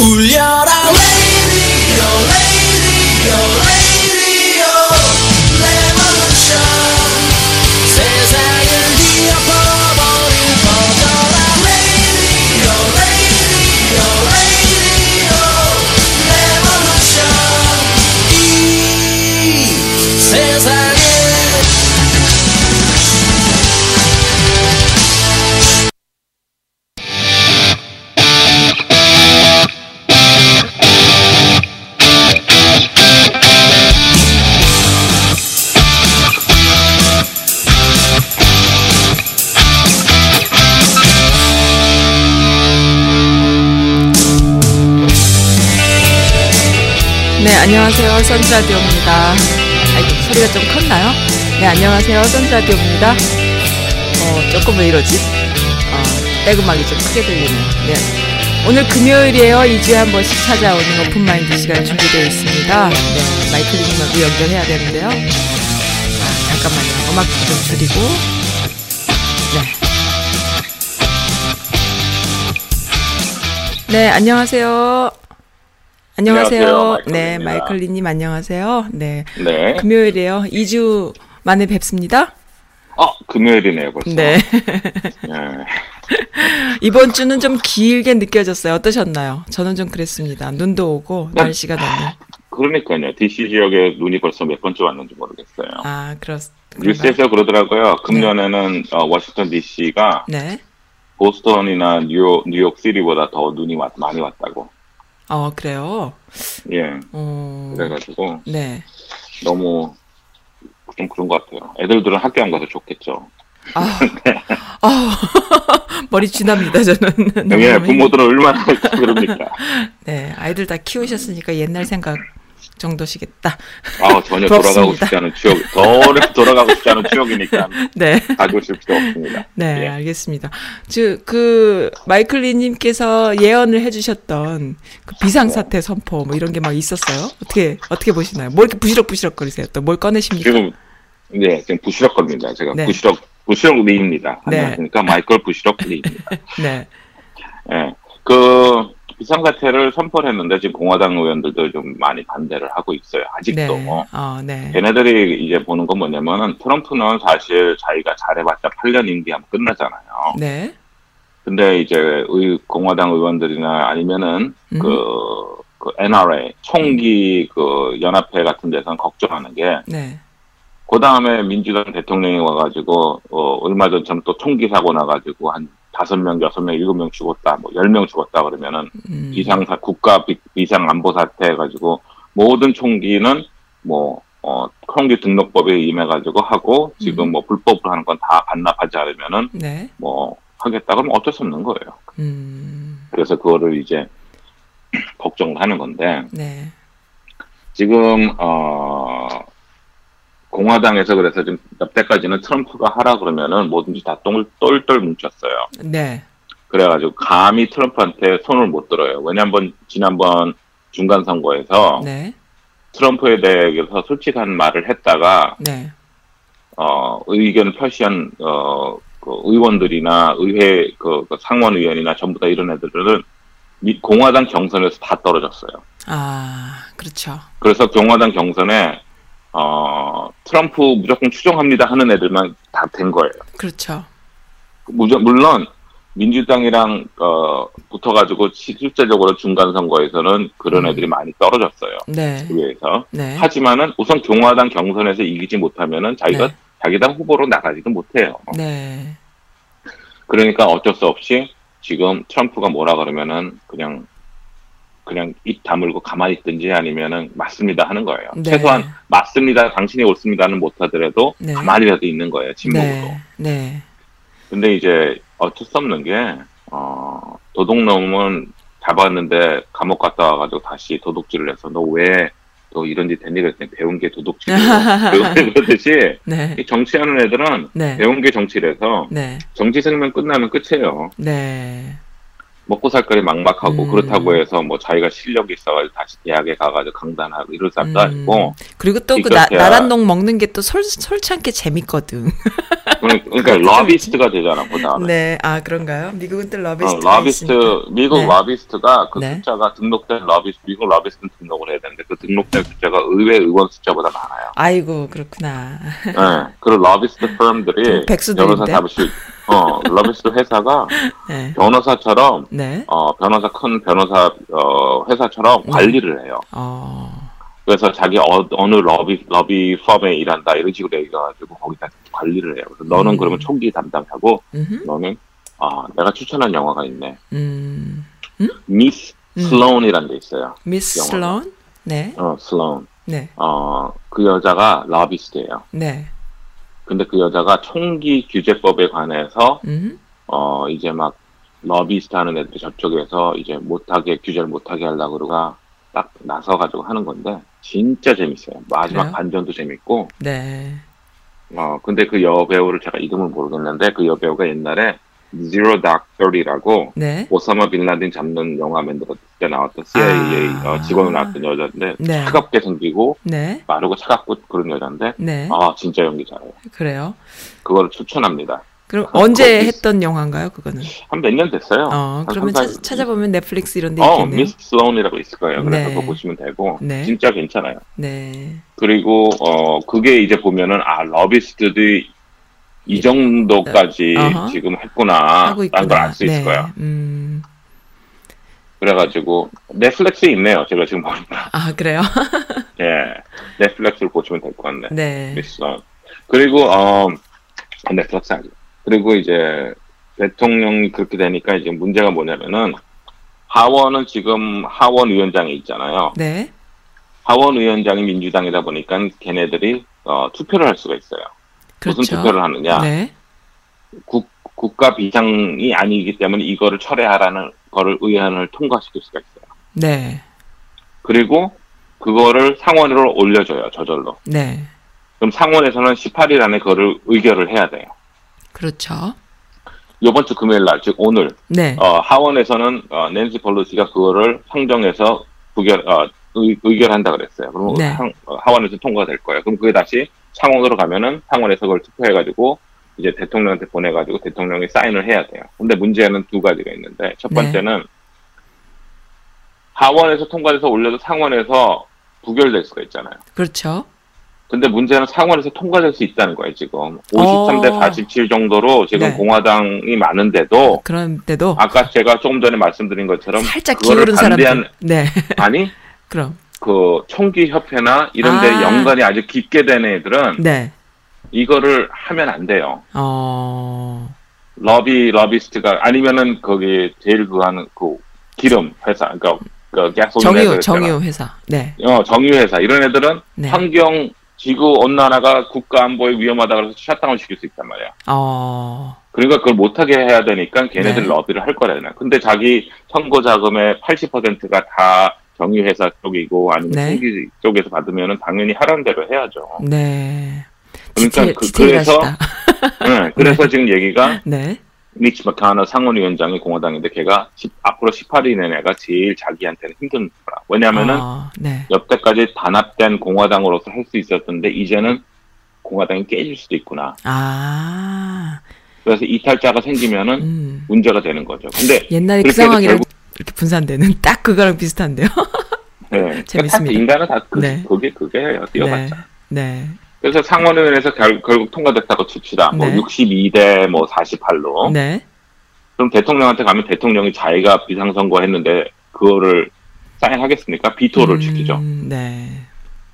울려라 라디오입니다. 아이고, 소리가 좀 컸나요? 네, 안녕하세요. 선즈 라디오입니다. 어, 조금 왜 이러지? 어, 백음악이 좀 크게 들리네요. 네. 오늘 금요일이에요. 2주에 한 번씩 찾아오는 오픈마인드 시간 준비되어 있습니다. 네, 마이클 리님하고 연결해야 되는데요. 아, 잠깐만요. 음악 좀 줄이고. 네. 네, 안녕하세요. 안녕하세요. 안녕하세요. 네. 마이클리님 안녕하세요. 네, 네. 금요일이에요. 2주 만에 뵙습니다. 어, 금요일이네요, 벌써. 네. 예. 이번 주는 좀 길게 느껴졌어요. 어떠셨나요? 저는 좀 그랬습니다. 눈도 오고 네. 날씨가 너무 그러니까요. DC 지역에 눈이 벌써 몇 번째 왔는지 모르겠어요. 아 그렇? 뉴스에서 그러더라고요. 금년에는 어, 워싱턴 DC가 네. 보스턴이나 뉴욕, 뉴욕 시리보다 더 눈이 왔- 많이 왔다고. 어 그래요. 예. 어. 그래가지고 네. 너무 좀 그런 것 같아요. 애들들은 학교 안 가서 좋겠죠. 아, 아 머리 쥐납니다. 저는. 예, 부모들은 얼마나 그럽니까. 네, 아이들 다 키우셨으니까 옛날 생각 정도시겠다. 아 전혀 부럽습니다. 돌아가고 싶지 않은 추억, 더 돌아가고 싶지 않은 추억이니까 네. 가져오실 필요 없습니다. 네, 예. 알겠습니다. 즉, 그, 마이클리님께서 예언을 해주셨던 그 비상사태 선포 뭐 이런 게 막 있었어요? 어떻게, 어떻게 보시나요? 뭐 이렇게 부시럭부시럭 거리세요? 또 뭘 꺼내십니까? 지금 네 지금 부시럭 거립니다. 제가 네. 부시럭 부시럭 리입니다. 네. 안녕하십니까 마이클 부시럭 리입니다. 네. 예, 그 비상사태를 선포를 했는데 지금 공화당 의원들도 좀 많이 반대를 하고 있어요. 아직도 네. 뭐. 어, 네. 걔네들이 이제 보는 건 뭐냐면은 트럼프는 사실 자기가 잘해봤자 8년 임기하면 끝나잖아요. 네. 근데 이제 의, 공화당 의원들이나 아니면은 음. 그, 그 NRA 총기 그 연합회 같은 데서는 걱정하는 게 네. 그 다음에 민주당 대통령이 와가지고, 어, 얼마 전처럼 또 총기 사고 나가지고 한 다섯 명, 여섯 명, 일곱 명 죽었다, 뭐 열 명 죽었다 그러면은 음. 비상사, 국가 비, 비상 안보 사태 해가지고 모든 총기는 뭐, 어, 총기 등록법에 임해가지고 하고 지금 음. 뭐 불법으로 하는 건 다 반납하지 않으면은 네. 뭐 하겠다 그러면 어쩔 수 없는 거예요. 음. 그래서 그거를 이제 걱정을 하는 건데 네. 지금, 어, 공화당에서 그래서 좀 몇대까지는 트럼프가 하라 그러면은 뭐든지 다 똥을 똘똘 뭉쳤어요. 네. 그래가지고 감히 트럼프한테 손을 못 들어요. 왜냐면 지난번 중간 선거에서 네. 트럼프에 대해서 솔직한 말을 했다가 네. 어 의견을 표시한 어 그 의원들이나 의회 그, 그 상원 의원이나 전부 다 이런 애들은 미- 공화당 경선에서 다 떨어졌어요. 아, 그렇죠. 그래서 공화당 경선에 어 트럼프 무조건 추종합니다 하는 애들만 다 된 거예요. 그렇죠. 물론 민주당이랑 어, 붙어가지고 시- 실제적으로 중간 선거에서는 그런 음. 애들이 많이 떨어졌어요. 네. 의회에서. 네. 하지만은 우선 공화당 경선에서 이기지 못하면은 자기가 네. 자기 당 후보로 나가지도 못해요. 네. 그러니까 어쩔 수 없이 지금 트럼프가 뭐라 그러면은 그냥 그냥 입 다물고 가만히 있든지 아니면은 맞습니다 하는 거예요. 네. 최소한 맞습니다, 당신이 옳습니다는 못하더라도 네. 가만히라도 있는 거예요. 침묵으로. 네. 네. 근데 이제 어쩔 수 없는 게, 어, 도둑놈은 잡았는데 감옥 갔다 와가지고 다시 도둑질을 해서 너왜또 이런 짓 했니 그랬더니 배운 게 도둑질이야. 그러듯이 네. 이 정치하는 애들은 네. 배운 게 정치라서 네. 정치 생명 끝나면 끝이에요. 네. 먹고 살 거리 막막하고 음. 그렇다고 해서 뭐 자기가 실력이 있어가지고 다시 대학에 가가지고 강단하고 이럴 사람도 음. 아니고 그리고 또 그 나란농 먹는 게 또 솔솔찬게 재밌거든. 그러니까, 그러니까 로비스트가 되잖아 그 다음에 네, 아 그런가요? 미국은 또 어, 로비스트. 로비스트 미국 네. 로비스트가 그 네. 숫자가 등록된 로비스트 미국 로비스트는 등록을 해야 되는데 그 등록된 숫자가 의회 의원 숫자보다 많아요. 아이고 그렇구나. 네. 그리고 로비스트 좀 백수들인데? 변호사 사무실 어 로비스트 회사가 네, 변호사처럼 네, 어 변호사 큰 변호사 어 회사처럼 음. 관리를 해요. 어, 그래서 자기 어, 어느 lobby lobby firm에 일한다 이런 식으로 얘기해가지고 거기다 관리를 해요. 그래서 너는 음. 그러면 총기 담당하고 음, 너는 아 내가 추천한 영화가 있네. 음, 미스 음. 슬론이라는 게 있어요. 미스. 슬론, 네, 어 슬론. 네, 어 그 여자가 로비스트예요. 네, 근데 그 여자가 총기 규제법에 관해서 음, 어 이제 막 러비스트 하는 애들이 저쪽에서 이제 못하게 규제를 못하게 하려고 그러가 딱 나서 가지고 하는 건데 진짜 재밌어요. 마지막 그래요? 반전도 재밌고 네, 어 근데 그 여배우를 제가 이름을 모르겠는데 그 여배우가 옛날에 Zero Dark Thirty라고 네, 오사마 빌라딘 잡는 영화 만들었을 때 나왔던 CIA 아. 어, 직원으로 나왔던 여자인데 네. 차갑게 생기고 네, 마르고 차갑고 그런 여자인데 네, 아 진짜 연기 잘해요. 그래요. 그거를 추천합니다. 그럼 그- 언제 했던 영화인가요? 그거는? 한 몇 년 됐어요. 어, 한 그러면 삼, 찾, 사- 찾아보면 넷플릭스 이런 데 어, 있겠네요. 미스 슬론이라고 있을 거예요. 그래서 네. 그거 보시면 되고 네. 진짜 괜찮아요. 네, 그리고 어 그게 이제 보면은 아 로비스트들이 이 정도까지 어허. 지금 했구나 있구나. 걸 알 수 있을 네, 거예요. 음, 그래가지고 넷플릭스에 있네요. 제가 지금 보니까 아 그래요? 예 넷플릭스를 보시면 될 것 같네. 네, 미스 슬론. 그리고 어 아, 넷플릭스 아니죠. 그리고 이제 대통령이 그렇게 되니까 이제 문제가 뭐냐면은 하원은 지금 하원 위원장이 있잖아요. 네, 하원 위원장이 민주당이다 보니까 걔네들이 어, 투표를 할 수가 있어요. 그렇죠. 무슨 투표를 하느냐? 네, 국, 국가 비상이 아니기 때문에 이거를 철회하라는 거를 의안을 통과시킬 수가 있어요. 네, 그리고 그거를 상원으로 올려줘요. 저절로. 네, 그럼 상원에서는 18일 안에 그거를 의결을 해야 돼요. 그렇죠. 이번 주 금요일 날, 즉 오늘 네, 어, 하원에서는 어, 낸시 펠로시가 그거를 상정해서 부결 어, 의, 의결한다 그랬어요. 그럼 네. 상- 어, 하원에서 통과될 거예요. 그럼 그게 다시 상원으로 가면은 상원에서 그걸 투표해가지고 이제 대통령한테 보내가지고 대통령이 사인을 해야 돼요. 근데 문제는 두 가지가 있는데 첫 네. 번째는 하원에서 통과돼서 올려도 상원에서 부결될 수가 있잖아요. 그렇죠. 근데 문제는 상원에서 통과될 수 있다는 거예요, 지금. 53대 어. 47 정도로 지금 네. 공화당이 많은데도 그런데도 아까 제가 조금 전에 말씀드린 것처럼 살짝 기울은 사람들. 네, 아니 그럼. 그 총기 협회나 이런 데 아. 연관이 아주 깊게 된 애들은 네, 이거를 하면 안 돼요. 어, 러비 러비스트가 아니면은 거기 제일 그 하는 그 기름 회사 그러니까 그 가솔린 정유. 정유 회사. 네, 어 정유 회사 이런 애들은 네. 환경 지구 온난화가 국가 안보에 위험하다 그래서 샷다운 시킬 수 있단 말이야. 어, 그러니까 그걸 못하게 해야 되니까 걔네들 네. 러비를 할 거라잖아. 근데 자기 선거 자금의 80%가 다 정유회사 쪽이고 아니면 네. 총기 쪽에서 받으면은 당연히 하라는 대로 해야죠. 네. 그러니까 디테일, 그, 디테일하시다. 래서 네, 그래서 지금 얘기가 네, 미치 마카너 상원위원장이 공화당인데 걔가 십- 앞으로 18일 내내가 제일 자기한테는 힘든 거라. 왜냐하면은 어, 네, 여태까지 단합된 공화당으로서 할 수 있었던데 이제는 공화당이 깨질 수도 있구나. 아, 그래서 이탈자가 생기면은 음. 문제가 되는 거죠. 근데 옛날에 그 상황이랑 결국- 이렇게 분산되는 딱 그거랑 비슷한데요. 네, 재밌습니다. 인간은 다 그, 네. 그게 그게예요. 뛰어봤자. 네, 네, 그래서 상원의원에서 결, 결국 통과됐다고 칩시다. 뭐 네. 62대 뭐 48로. 네, 그럼 대통령한테 가면 대통령이 자기가 비상선거 했는데 그거를 사인하겠습니까? 비토를 음, 지키죠. 네,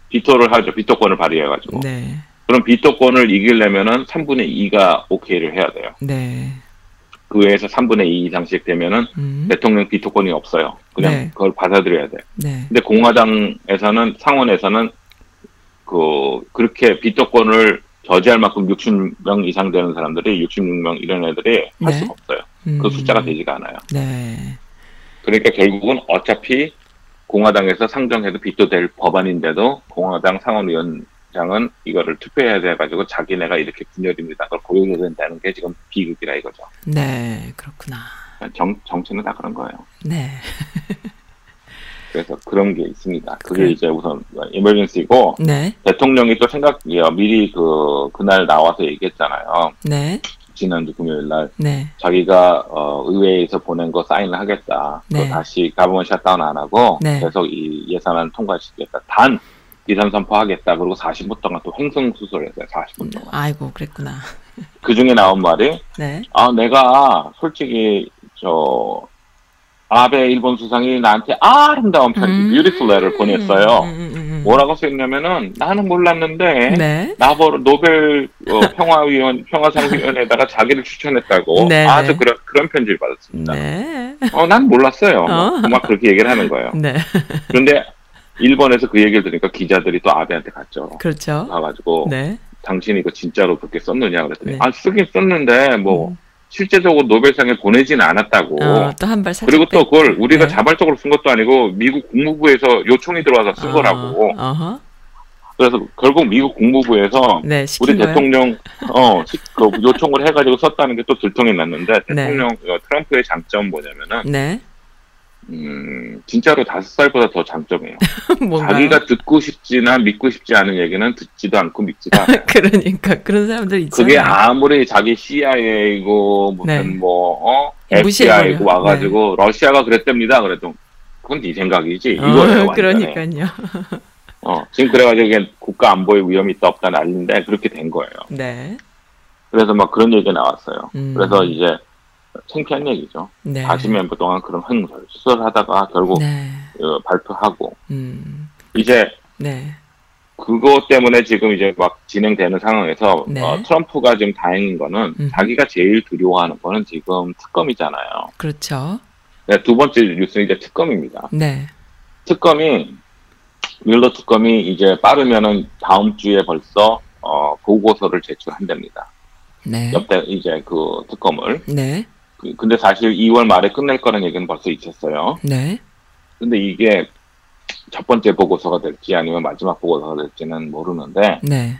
비토를 하죠. 비토권을 발휘해가지고. 네, 그럼 비토권을 이기려면은 3분의 2가 오케이를 해야 돼요. 네, 그 외에서 3분의 2 이상씩 되면은 음, 대통령 비토권이 없어요. 그냥 네. 그걸 받아들여야 돼. 네, 근데 공화당에서는 상원에서는 그 그렇게 비토권을 저지할 만큼 60명 이상 되는 사람들이 66명 이런 애들이 할 네. 수가 없어요. 음, 그 숫자가 되지가 않아요. 네, 그러니까 결국은 어차피 공화당에서 상정해도 비토될 법안인데도 공화당 상원위원 장은 이거를 투표해야 돼가지고 자기네가 이렇게 분열입니다. 그걸 보여줘야 된다는 게 지금 비극이라 이거죠. 네, 그렇구나. 정, 정치는 다 그런 거예요. 네. 그래서 그런 게 있습니다. 그게 그래. 이제 우선 이머전시고 네. 대통령이 또 생각 예, 미리 그 그날 나와서 얘기했잖아요. 네. 지난주 금요일 날 네. 자기가 어, 의회에서 보낸 거 사인을 하겠다. 또 네. 다시 가버먼 샷다운 안 하고 네. 계속 이 예산안 통과시키겠다. 단 비상 선포하겠다. 그리고 40분 동안 또 횡성수설했어요. 40분 동안. 아이고, 그랬구나. 그 중에 나온 말이 네. 아 내가 솔직히 저 아베 일본 수상이 나한테 아름다운 편지, 음. beautiful letter를 보냈어요. 음, 음, 음, 음. 뭐라고 써있냐면은 나는 몰랐는데 네. 나보러 노벨 어, 평화위원 평화상위원회에다가 자기를 추천했다고 네, 아주 네. 그런 그런 편지를 받았습니다. 네. 어, 난 몰랐어요. 어. 막 그렇게 얘기를 하는 거예요. 네. 그런데 일본에서 그 얘기를 들으니까 기자들이 또 아베한테 갔죠. 그렇죠. 가가지고 네. 당신이 이거 진짜로 그렇게 썼느냐 그랬더니 네. 아 쓰긴 썼는데 뭐 음. 실제적으로 노벨상에 보내지는 않았다고. 어, 또한 발 살짝 그리고 또 그걸. 우리가 네. 자발적으로 쓴 것도 아니고 미국 국무부에서 요청이 들어와서 쓴 거라고. 어, 어허. 그래서 결국 미국 국무부에서 네, 우리. 대통령 어 시- 그 요청을 해가지고 썼다는 게 또 들통이 났는데 네. 대통령 어, 트럼프의 장점 뭐냐면은 네. 음 진짜로 다섯 살보다 더 장점이에요. 자기가 듣고 싶지나 믿고 싶지 않은 얘기는 듣지도 않고 믿지도 않아요. 그러니까 그런 사람들 있잖아요. 그게 아무리 자기 CIA이고 무슨 네. 뭐 어? 무시해버려. FBI고 와가지고 러시아가 그랬답니다. 그래도 그건 네 생각이지 이거예요. 어. 그러니까요. 어, 지금 그래가지고 이게 국가 안보에 위험이 있다 없다 난리인데 그렇게 된 거예요. 네. 그래서 막 그런 얘기가 나왔어요. 음. 그래서 이제 창피한 얘기죠. 네. 40년도 동안 그런 행사를 수설 하다가 결국 네. 어, 발표하고 음. 이제 네. 그것 때문에 지금 이제 막 진행되는 상황에서 네. 어, 트럼프가 지금 다행인 거는 음. 자기가 제일 두려워하는 거는 지금 특검이잖아요. 그렇죠. 네, 두 번째 뉴스는 이제 특검입니다. 네. 특검이 뮬러 특검이 이제 빠르면은 다음 주에 벌써 어, 보고서를 제출한답니다. 네. 옆에 이제 그 특검을. 네. 그- 근데 사실 2월 말에 끝낼 거라는 얘기는 벌써 있었어요. 네. 근데 이게 첫 번째 보고서가 될지 아니면 마지막 보고서가 될지는 모르는데 네.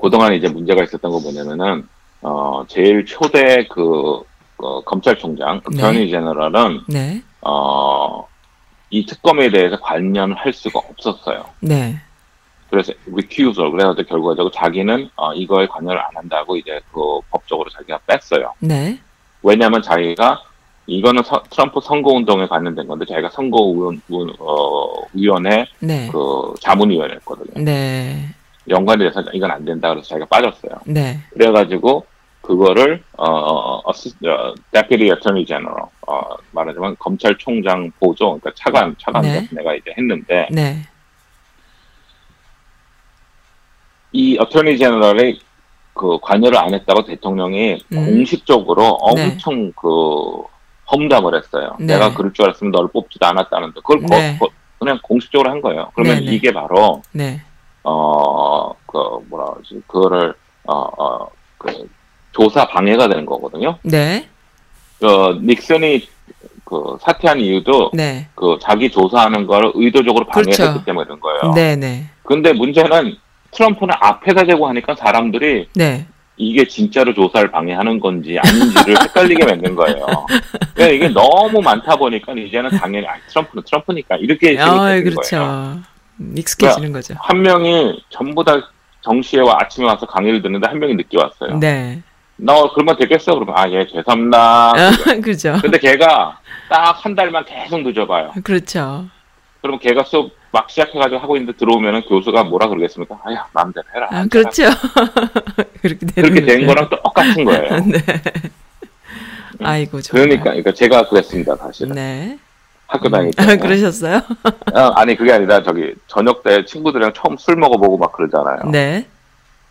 그동안 이제 문제가 있었던 거 뭐냐면은 어 제일 초대 그 어, 검찰총장 네. 어터니 제너럴은 네. 어 이 특검에 대해서 관여할 수가 없었어요. 네. 그래서 recusal 그래가지고 결과적으로 자기는 어, 이거에 관여를 안 한다고 이제 그 법적으로 자기가 뺐어요. 네. 왜냐하면 자기가 이거는 서- 트럼프 선거운동에 관련된 건데 자기가 선거위원 어, 위원회 네. 그 자문위원회였거든요. 네. 연관이 돼서 이건 안 된다 그래서 자기가 빠졌어요. 네. 그래가지고 그거를 어, 어, 어시, 어, Deputy Attorney General 어, 말하자면 검찰총장 보조 그러니까 차관 차관 네. 애가 이제 했는데 네. 이 Attorney General이 그 관여를 안 했다고 대통령이 음. 공식적으로 엄청 그 험담을 했어요. 네. 내가 그럴 줄 알았으면 널 뽑지도 않았다는데 그걸 거- 네. 거- 그냥 공식적으로 한 거예요. 그러면 네, 네. 이게 바로 네. 어, 그, 뭐라 그러지, 그거를, 어, 어, 그, 조사 방해가 되는 거거든요. 네. 그, 닉슨이 그 사퇴한 이유도 네. 그 자기 조사하는 걸 의도적으로 방해했기 그렇죠. 때문에 그런 거예요. 네. 네. 근데 문제는 트럼프는 앞에다 대고 하니까 사람들이 네. 이게 진짜로 조사를 방해하는 건지 아닌지를 헷갈리게 만든 거예요. 그러니까 이게 너무 많다 보니까 이제는 당연히 아, 트럼프는 트럼프니까 이렇게 아, 생각되는 거예요. 그렇죠. 익숙해지는 거죠. 한 명이 전부 다 정시에 와 아침에 와서 강의를 듣는데 한 명이 늦게 왔어요. 네. 너 그러면 되겠어? 그러면 아 예 죄송합니다. 그죠. 근데 걔가 딱 한 달만 계속 늦어봐요. 그렇죠. 그러면 걔가 수업 막 시작해가지고 하고 있는데 들어오면은 교수가 뭐라 그러겠습니까? 아야 마음대로 해라. 아, 그렇죠. 그렇게 되는 그렇게 된. 거랑 똑같은 거예요. 네. 아이고, 정말. 그러니까, 그러니까 제가 그랬습니다 사실은 네. 학교 다닐 때. 아, 그러셨어요? 어, 아니 그게 아니라 저기 저녁 때 친구들이랑 처음 술 먹어보고 막 그러잖아요. 네.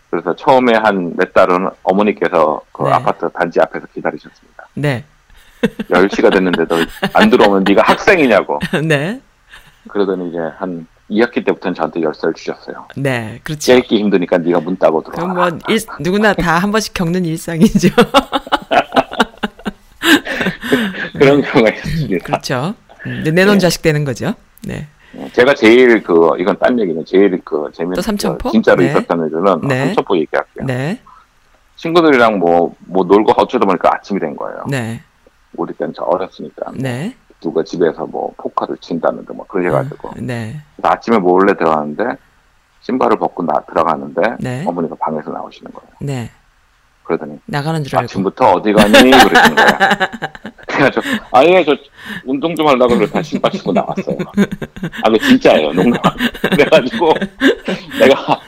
그래서 처음에 한 몇 달은 어머니께서 그 네. 아파트 단지 앞에서 기다리셨습니다. 네. 10시가 됐는데도 안 들어오면 네가 학생이냐고. 네. 그러더니 이제 한 2학기 때부터는 저한테 열쇠를 주셨어요. 네. 그렇죠. 깨있기 힘드니까 네가 문 따고 들어와. 그럼 뭐, 일, 누구나 다 한 번씩 겪는 일상이죠. 그런 경우가 있습니다. 그렇죠. 음, 네, 내놓은 네. 자식 되는 거죠. 네. 제가 제일 그 이건 딴 얘기는 제일 그또 삼천포? 그 진짜로 네. 있었던 일은 네. 삼천포 얘기할게요. 네. 친구들이랑 뭐뭐 놀고 어쩌다 보니까 아침이 된 거예요. 네. 우리 때는 저 어렸으니까 네. 누가 집에서 뭐 포카를 친다는데 뭐 그래 가지고 네. 그래서 아침에 몰래 들어가는데 신발을 벗고 나 들어가는데 네. 어머니가 방에서 나오시는 거예요. 네. 그러더니 나가는 줄 알고. 아침부터 어디 가니? 그러시는 거야. 그래가지고, 아예 저 운동 좀 하려고 그러다 신발 신고 나왔어요. 아, 그 진짜예요. 농담. 그래가지고, 내가,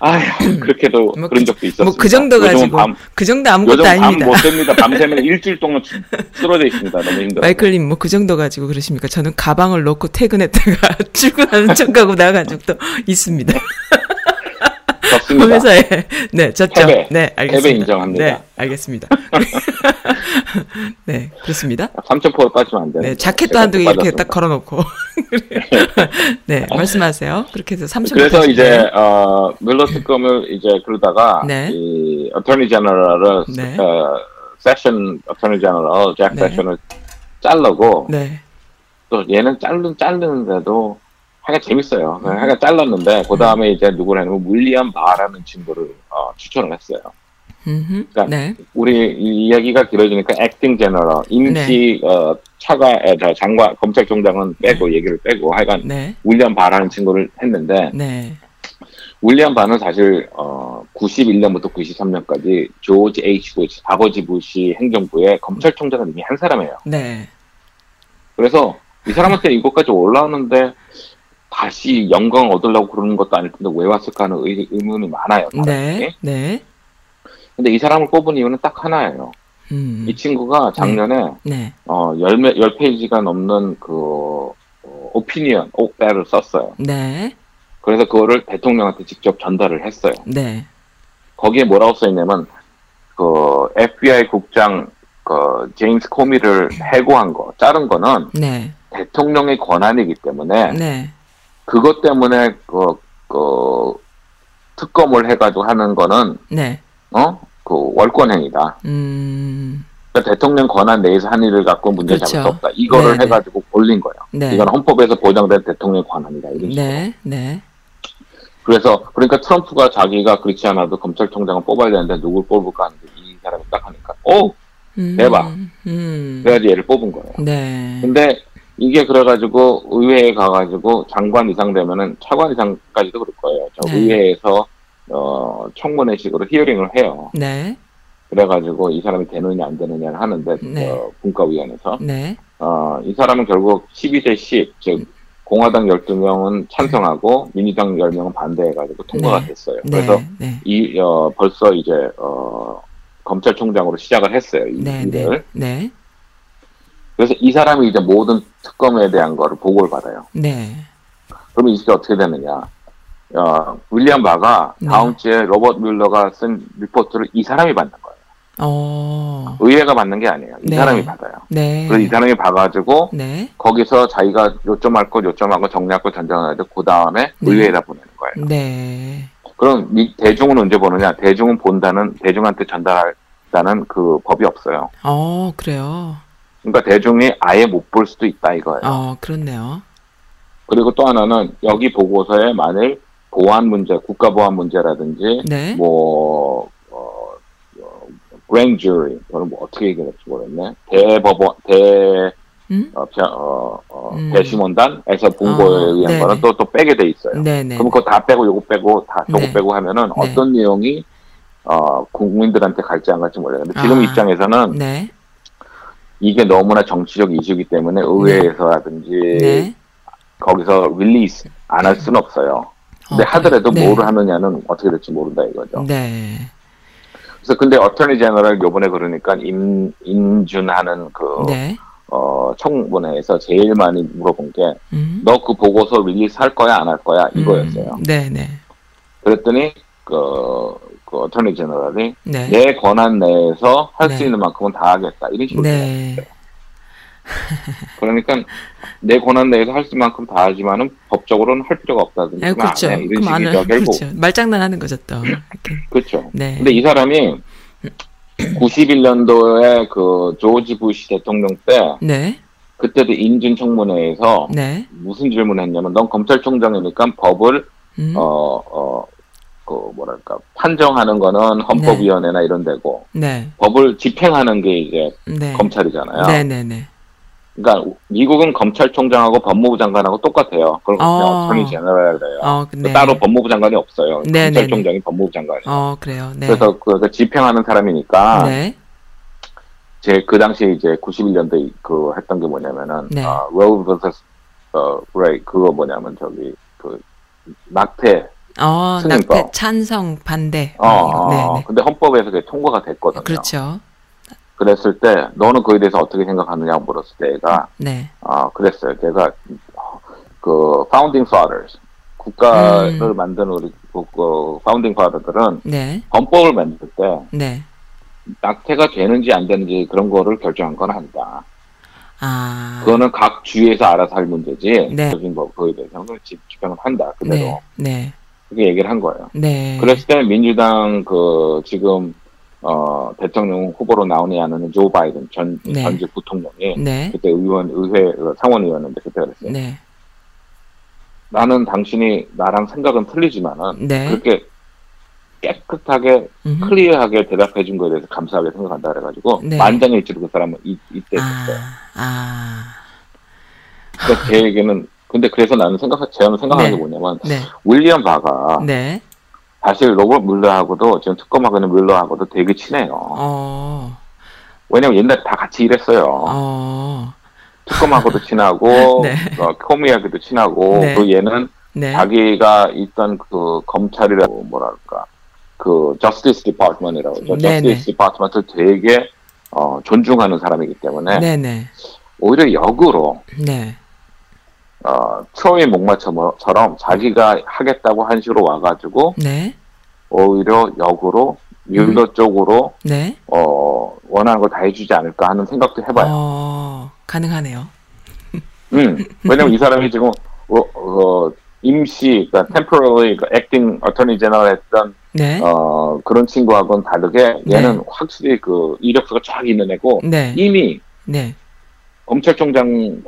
아휴, 그렇게도 뭐 그런 적도 있었어요. 뭐그 정도 가지고 밤, 그 정도 아무것도 아닙니다. 밤못 됩니다. 밤새면 일주일 동안 쓰- 쓰러져 있습니다. 너무 힘들어요. 마이클님 뭐 그 정도 가지고 그러십니까? 저는 가방을 놓고 퇴근했다가 출근하는 척하고 나간 적도 있습니다. 좋습니다. 회사에 네 졌죠. 패배. 네 알겠습니다. 패배 인정합니다. 네 알겠습니다. 네 그렇습니다. 3,000% 빠지면 안 돼요. 네 자켓도 한두 개 이렇게 딱 걸어놓고 네 말씀하세요. 그렇게 해서 3천 그래서 이제 어 밀러 특검을 이제 그러다가 네. 이 어터니 제너럴을 네. 어, 세션 어터니 제너럴 잭 네. 세션을 자르고 네 또 얘는 자르 자르는데도 하여간 재밌어요. 음. 하여간 잘랐는데 그 다음에 이제 누구를 했냐면 윌리엄 바라는 친구를 어, 추천을 했어요. 그러니까 네 우리 이 이야기가 길어지니까 액팅 제너럴 임시 어, 차관 에, 저 장관 검찰총장은 빼고 얘기를 빼고 하여간 네 윌리엄 바라는 친구를 했는데 네 윌리엄 바는 사실 어 91년부터 93년까지 조지 H 부시 아버지 부시 행정부의 검찰총장은 이미 한 사람이에요. 네 그래서 이 사람한테 이것까지 올라오는데 다시 영광 얻으려고 그러는 것도 아닐 텐데 왜 왔을까 하는 의, 의문이 많아요. 네, 네, 근데 이 사람을 뽑은 이유는 딱 하나예요. 음, 이 친구가 작년에 네, 어, 열, 매- 열 페이지가 넘는 그, 어, 오피니언, 옥배를 썼어요. 네, 그래서 그거를 대통령한테 직접 전달을 했어요. 네, 거기에 뭐라고 써 있냐면, 그, FBI 국장, 그, 제임스 코미를 해고한 거, 자른 거는 네, 대통령의 권한이기 때문에, 네, 그것 때문에, 그, 그, 특검을 해가지고 하는 거는, 네, 어? 그, 월권행위다. 음, 그러니까 대통령 권한 내에서 한 일을 갖고 문제 잡을 수 그렇죠. 없다. 이거를 네, 네. 해가지고 올린 거예요. 네, 이건 헌법에서 보장된 대통령의 권한이다. 이런 식으로. 네, 네, 그래서 그러니까 트럼프가 자기가 그렇지 않아도 검찰총장을 뽑아야 되는데 누굴 뽑을까 하는데 이 사람이 딱 하니까 오 음, 대박. 음, 그래가지고 얘를 뽑은 거예요. 네, 근데 이게 그래가지고 의회에 가가지고 장관 이상 되면은 차관 이상까지도 그럴 거예요. 저 네. 의회에서 어 청문회식으로 히어링을 해요. 네, 그래가지고 이 사람이 되느냐 안 되느냐를 하는데 네. 어, 분과위원회에서 네, 어, 이 사람은 결국 12대 10, 즉, 공화당 12명은 찬성하고 민주당 10명은 반대해가지고 통과가 네. 됐어요. 네, 그래서 네, 이, 어, 벌써 이제, 어, 검찰총장으로 시작을 했어요. 이 네, 일을. 그래서 이 사람이 이제 모든 특검에 대한 거를 보고를 받아요. 네, 그러면 이게 어떻게 되느냐. 어, 윌리엄 바가 네. 다음 주에 로버트 뮬러가 쓴 리포트를 이 사람이 받는 거예요. 어, 의회가 받는 게 아니에요. 이 네. 사람이 받아요. 네, 그래서 이 사람이 봐가지고 네, 거기서 자기가 요점할 거 요점할 거 정리할 거 전정해야 돼. 그 다음에 네. 의회에다 보내는 거예요. 네, 그럼 미- 대중은 언제 보느냐? 대중은 본다는 대중한테 전달한다는 그 법이 없어요. 어, 그래요. 그러니까 대중이 아예 못 볼 수도 있다 이거예요. 어, 그렇네요. 그리고 또 하나는 여기 보고서에 만일 보안 문제, 국가 보안 문제라든지 네, 뭐 어, 어, grand jury, 저는 뭐 어떻게 얘기할지 모르겠네. 대법원, 대 음, 어, 펴- 어, 어, 음. 대심원단에서 본 어, 거에 의한 네네. 거는 또, 또 빼게 돼 있어요. 네, 네, 그럼 그거 다 빼고 요거 빼고 다 저거 네. 빼고 하면은 어떤 내용이 어, 국민들한테 갈지 안 갈지 몰라요. 근데 지금 아. 입장에서는 네, 이게 너무나 정치적 이슈이기 때문에 의회에서라든지 네. 거기서 release 안 할 수는 없어요. 근데 어, 하더라도 네. 뭐를 하느냐는 어떻게 될지 모른다 이거죠. 네, 그래서 근데 attorney general 요번에 그러니까 임, 인준하는 그, 네, 어, 청문회에서 제일 많이 물어본 게, 음, 너 그 보고서 release 할 거야, 안 할 거야? 이거였어요. 음, 네, 네, 그랬더니, 그, 그 attorney general이 네, 내 권한 내에서 할 수 네. 있는 만큼은 다 하겠다. 이런 식으로. 네. 그러니까 내 권한 내에서 할수 있는 만큼 다 하지만은 법적으로는 할 필요가 없다든지. 아, 그렇죠. 안 해. 이런 식이죠, 은 결국. 그렇죠. 말장난하는 거죠 또. 그렇죠. 네. 근데 이 사람이 91년도에 그 조지 부시 대통령 때 네, 그때도 인준 청문회에서 네, 무슨 질문을 했냐면 넌 검찰총장이니까 법을 음, 어, 어, 그 뭐랄까 판정하는 거는 헌법위원회나 이런 데고 네. 법을 집행하는 게 이제 네. 검찰이잖아요. 네, 네, 네. 그러니까 미국은 검찰총장하고 법무부 장관하고 똑같아요. 그럼 어. 그냥 attorney general이래요. 어, 네. 따로 법무부 장관이 없어요. 네, 네, 검찰총장이 법무부 장관이에요. 어, 그래요. 네. 그래서 그, 그 집행하는 사람이니까 네. 제 그 당시에 이제 91년도에 그 했던 게 뭐냐면은 네. 어, Roe vs 어 Wade 그거 뭐냐면 저기 그 낙태 어, 승인법. 낙태 찬성 반대. 어, 어, 네, 어. 네. 근데 헌법에서 그게 통과가 됐거든요. 그렇죠. 그랬을 때 너는 그에 대해서 어떻게 생각하느냐고 물었을 때 얘가 네. 아 그랬어요. 걔가 어, 그 founding fathers 국가를 음. 만든 우리 그, 그 founding father들은 네. 헌법을 만들 때 네. 낙태가 되는지 안 되는지 그런 거를 결정한 건 아니다. 아. 그거는 각 주에서 알아서 할 문제지. 네. 그뭐 그거에 대해서는 집- 집행을 한다. 그대로 네. 네. 그렇게 얘기를 한 거예요. 네. 그랬을 때 민주당 그 지금 어 대통령 후보로 나오니 않는 조 바이든 전 네. 전직 부통령이 네. 그때 의원 의회 어, 상원 의원인데 그때 그랬어요. 네. 나는 당신이 나랑 생각은 틀리지만은 네. 그렇게 깨끗하게 음흠. 클리어하게 대답해 준 거에 대해서 감사하게 생각한다 그래가지고 네. 만장일치로 그 사람은 이, 이때. 아. 아. 그러니까 제 얘기는 근데 그래서 나는 생각 저는 생각하는 네. 게 뭐냐면 네. 윌리엄 바가 네. 사실 로버트 뮬러하고도 지금 특검하고 있는 뮬러하고도 되게 친해요. 어. 왜냐면 옛날에 다 같이 일했어요. 어. 특검하고도 친하고 네. 어, 코미하고도 친하고 네. 또 얘는 네. 자기가 있던 그 검찰이라고 뭐랄까 그 Justice Department이라고 죠 네네. Justice Department를 되게 어, 존중하는 사람이기 때문에 네, 네. 오히려 역으로 네. 어, 트로이 목마처럼 자기가 하겠다고 한 식으로 와가지고 네. 오히려 역으로 뮬러 음. 쪽으로 네. 어, 원하는 거다 해주지 않을까 하는 생각도 해봐요. 어. 가능하네요. 음, 왜냐면 이 사람이 지금 어, 어, 임시, 그러니까 temporarily 그 acting attorney general 했던 네. 어, 그런 친구하고는 다르게 얘는 확실히 그 이력서가 쫙 있는 애고 네. 이미 네. 검찰총장을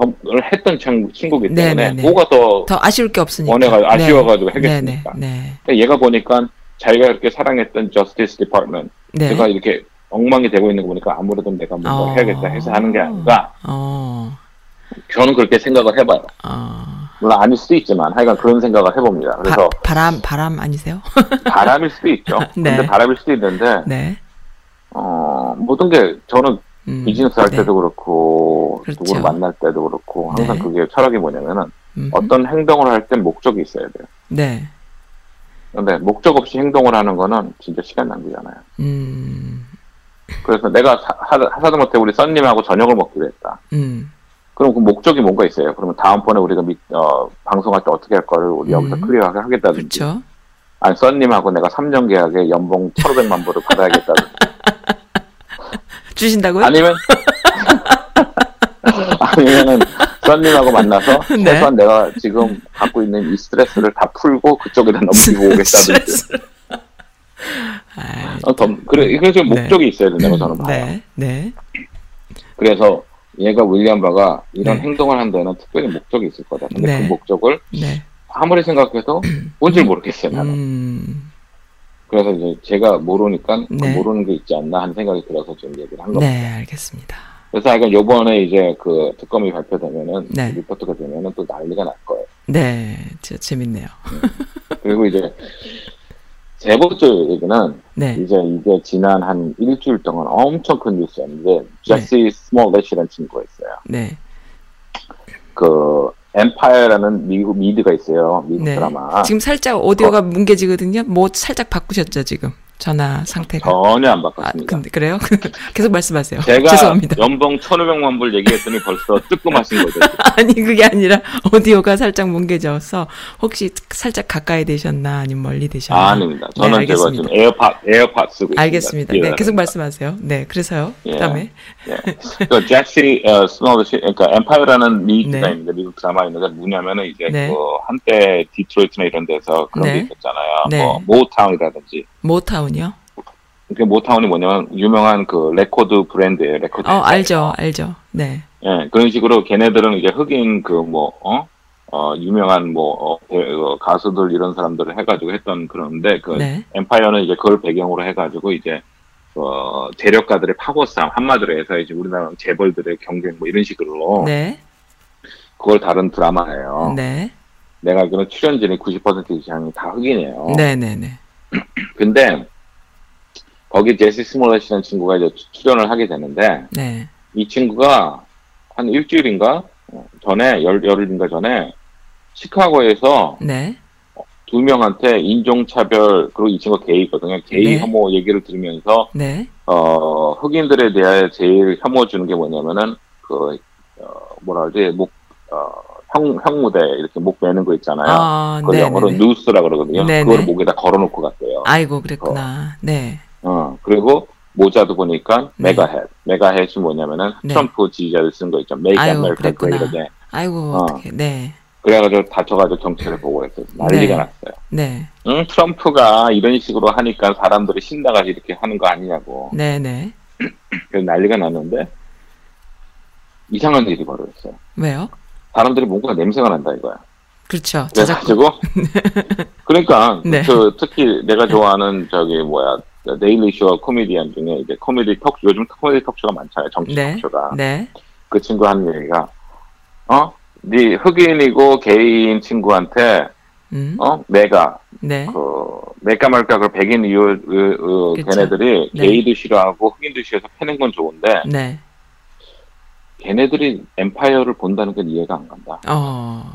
했던 친- 친구기 네, 때문에 네, 네. 뭐가 더 더 아쉬울 게 없으니까. 원해가 아쉬워가지고 네. 하겠습니까? 네. 그러니까 얘가 보니까 자기가 이렇게 사랑했던 저스티스 디파트먼트 네. 네. 제가 이렇게 엉망이 되고 있는 거 보니까 아무래도 내가 뭔가 어. 해야겠다 해서 하는 게 아닌가 어. 저는 그렇게 생각을 해봐요. 어. 물론 아닐 수도 있지만 하여간 그런 생각을 해봅니다. 그래서 바, 바람 바람 아니세요? 바람일 수도 있죠. 네. 근데 바람일 수도 있는데 네. 어, 모든 게 저는 음. 비즈니스 할 네. 때도 그렇고 그렇죠. 누구를 만날 때도 그렇고 항상 네. 그게 철학이 뭐냐면은 음. 어떤 행동을 할 땐 목적이 있어야 돼요. 네. 근데 목적 없이 행동을 하는 거는 진짜 시간 낭비잖아요. 음. 그래서 내가 사, 하- 하다못해 우리 썬님하고 저녁을 먹기로 했다. 음. 그럼 그 목적이 뭔가 있어요. 그러면 다음번에 우리가 미- 어, 방송할 때 어떻게 할 거를 우리 여기서 음. 클리어하게 하겠다든지. 그렇죠. 아니 썬님하고 내가 3년 계약에 연봉 1,500만 불을 받아야겠다든지. 주신다고요? 아니면 아니면은 썬님하고 만나서 네. 최소한 내가 지금 갖고 있는 이 스트레스를 다 풀고 그쪽에다 넘기고 오겠다든지. 아, 어, 덤- 그래 그래서 네. 목적이 있어야 된다고 저는 봐요. 네. 네. 그래서 얘가 윌리엄 바가 이런 네. 행동을 한 데는 특별히 목적이 있을 거다. 근데 네. 그 목적을 네. 아무리 생각해도 뭔지 모르겠어요 나는. 음. 그래서 이제 제가 모르니까 그 네. 모르는 게 있지 않나 하는 생각이 들어서 지금 얘기를 한 겁니다. 네, 알겠습니다. 그래서 하여간 요번에 이제 그 특검이 발표되면은 네. 리포트가 되면은 또 난리가 날 거예요. 네. 진짜 재밌네요. 그리고 이제 세 번째 얘기는 네. 이제 이게 지난 한 일주일 동안 엄청 큰 뉴스였는데 제시 스몰렛이라는 친구가 있어요. 네. 그 Empire라는 미국 미드가 있어요. 미국 네. 드라마. 지금 살짝 오디오가 뭉개지거든요. 뭐 살짝 바꾸셨죠, 지금? 전화 상태가. 전혀 안 아, 바꿨습니다. 근데 그래요? 계속 말씀하세요. 제가 죄송합니다. 연봉 1,500만 불 얘기했더니 벌써 뜨끔하신 거죠. 아니 그게 아니라 오디오가 살짝 뭉개져서 혹시 살짝 가까이 되셨나 아니면 멀리 되셨나? 아, 아닙니다. 네, 저는 제가 알겠습니다. 지금 에어팟 에어팟 쓰고. 알겠습니다. 네, 예. 계속 말씀하세요. 네, 그래서요. 예. 그다음에 예. 그 제시 어, 스몰렛이 그러니까 Empire라는 미드가 네. 있는데 미국 드라마 있는데 뭐냐면은 이제 네. 그 한때 디트로이트나 이런 데서 그런 네. 게 있었잖아요. 네. 뭐 Motown이라든지. Motown이요? 그 Motown이 뭐냐면 유명한 그 레코드 브랜드예요. 레코드. 어, 알죠, 알죠. 네, 예, 그런 식으로 걔네들은 이제 흑인 그뭐 어? 어, 유명한 뭐 어, 배- 어, 가수들 이런 사람들을 해가지고 했던 그런데 그 네. Empire는 이제 그걸 배경으로 해가지고 이제 어, 재력가들의 파워 싸움 한마디로 해서 이제 우리나라 재벌들의 경쟁 뭐 이런 식으로 네. 그걸 다룬 드라마예요. 네. 내가 알기로는 출연진이 90% 이상이 다 흑인이에요. 네, 네, 네. 근데 거기 제시 스몰렛이라는 친구가 이제 출연을 하게 되는데 네. 이 친구가 한 일주일인가 어, 전에 열 열흘인가 전에 시카고에서 네. 두 명한테 인종차별 그리고 이 친구가 게이거든요. 게이 네. 혐오 얘기를 들으면서 네. 어 흑인들에 대해 제일 혐오 주는 게 뭐냐면은 그 어, 뭐라 그러지 목 형 형무대 이렇게 목 매는 거 있잖아요. 아, 그걸 네. 영어로 네. noose라 그러거든요. 네, 그걸 네. 목에다 걸어놓고 갔대요. 아이고, 그랬구나. 네. 어, 그리고 모자도 보니까 네. MAGA hat. MAGA hat이 뭐냐면은 네. 트럼프 지지자들 쓴 거 있죠. Make America. 이렇게. 아이고, 어. 어떻게. 네. 그래가지고 다쳐가지고 경찰에 보고 했어요. 난리가 네. 났어요. 네. 응, 트럼프가 이런 식으로 하니까 사람들이 신나가지고 이렇게 하는 거 아니냐고. 네, 네. 그래서 난리가 났는데 이상한 일이 벌어졌어요. 왜요? 사람들이 뭔가 냄새가 난다 이거야. 그렇죠. 그래가지고 그러니까 네. 그 특히 내가 좋아하는 저기 뭐야 Daily Show 코미디언 중에 이제 코미디 talk 요즘 코미디 talk show가 많잖아요 정치 네. talk show가 네. 그 친구 하는 얘기가 어 네 흑인이고 게이인 친구한테 음. 어 내가 네. 그 내가 말까 그 백인 이유 그쵸. 걔네들이 네. 게이도 싫어하고 흑인도 싫어해서 패는 건 좋은데 네. 걔네들이 엠파이어를 본다는 건 이해가 안 간다. 어.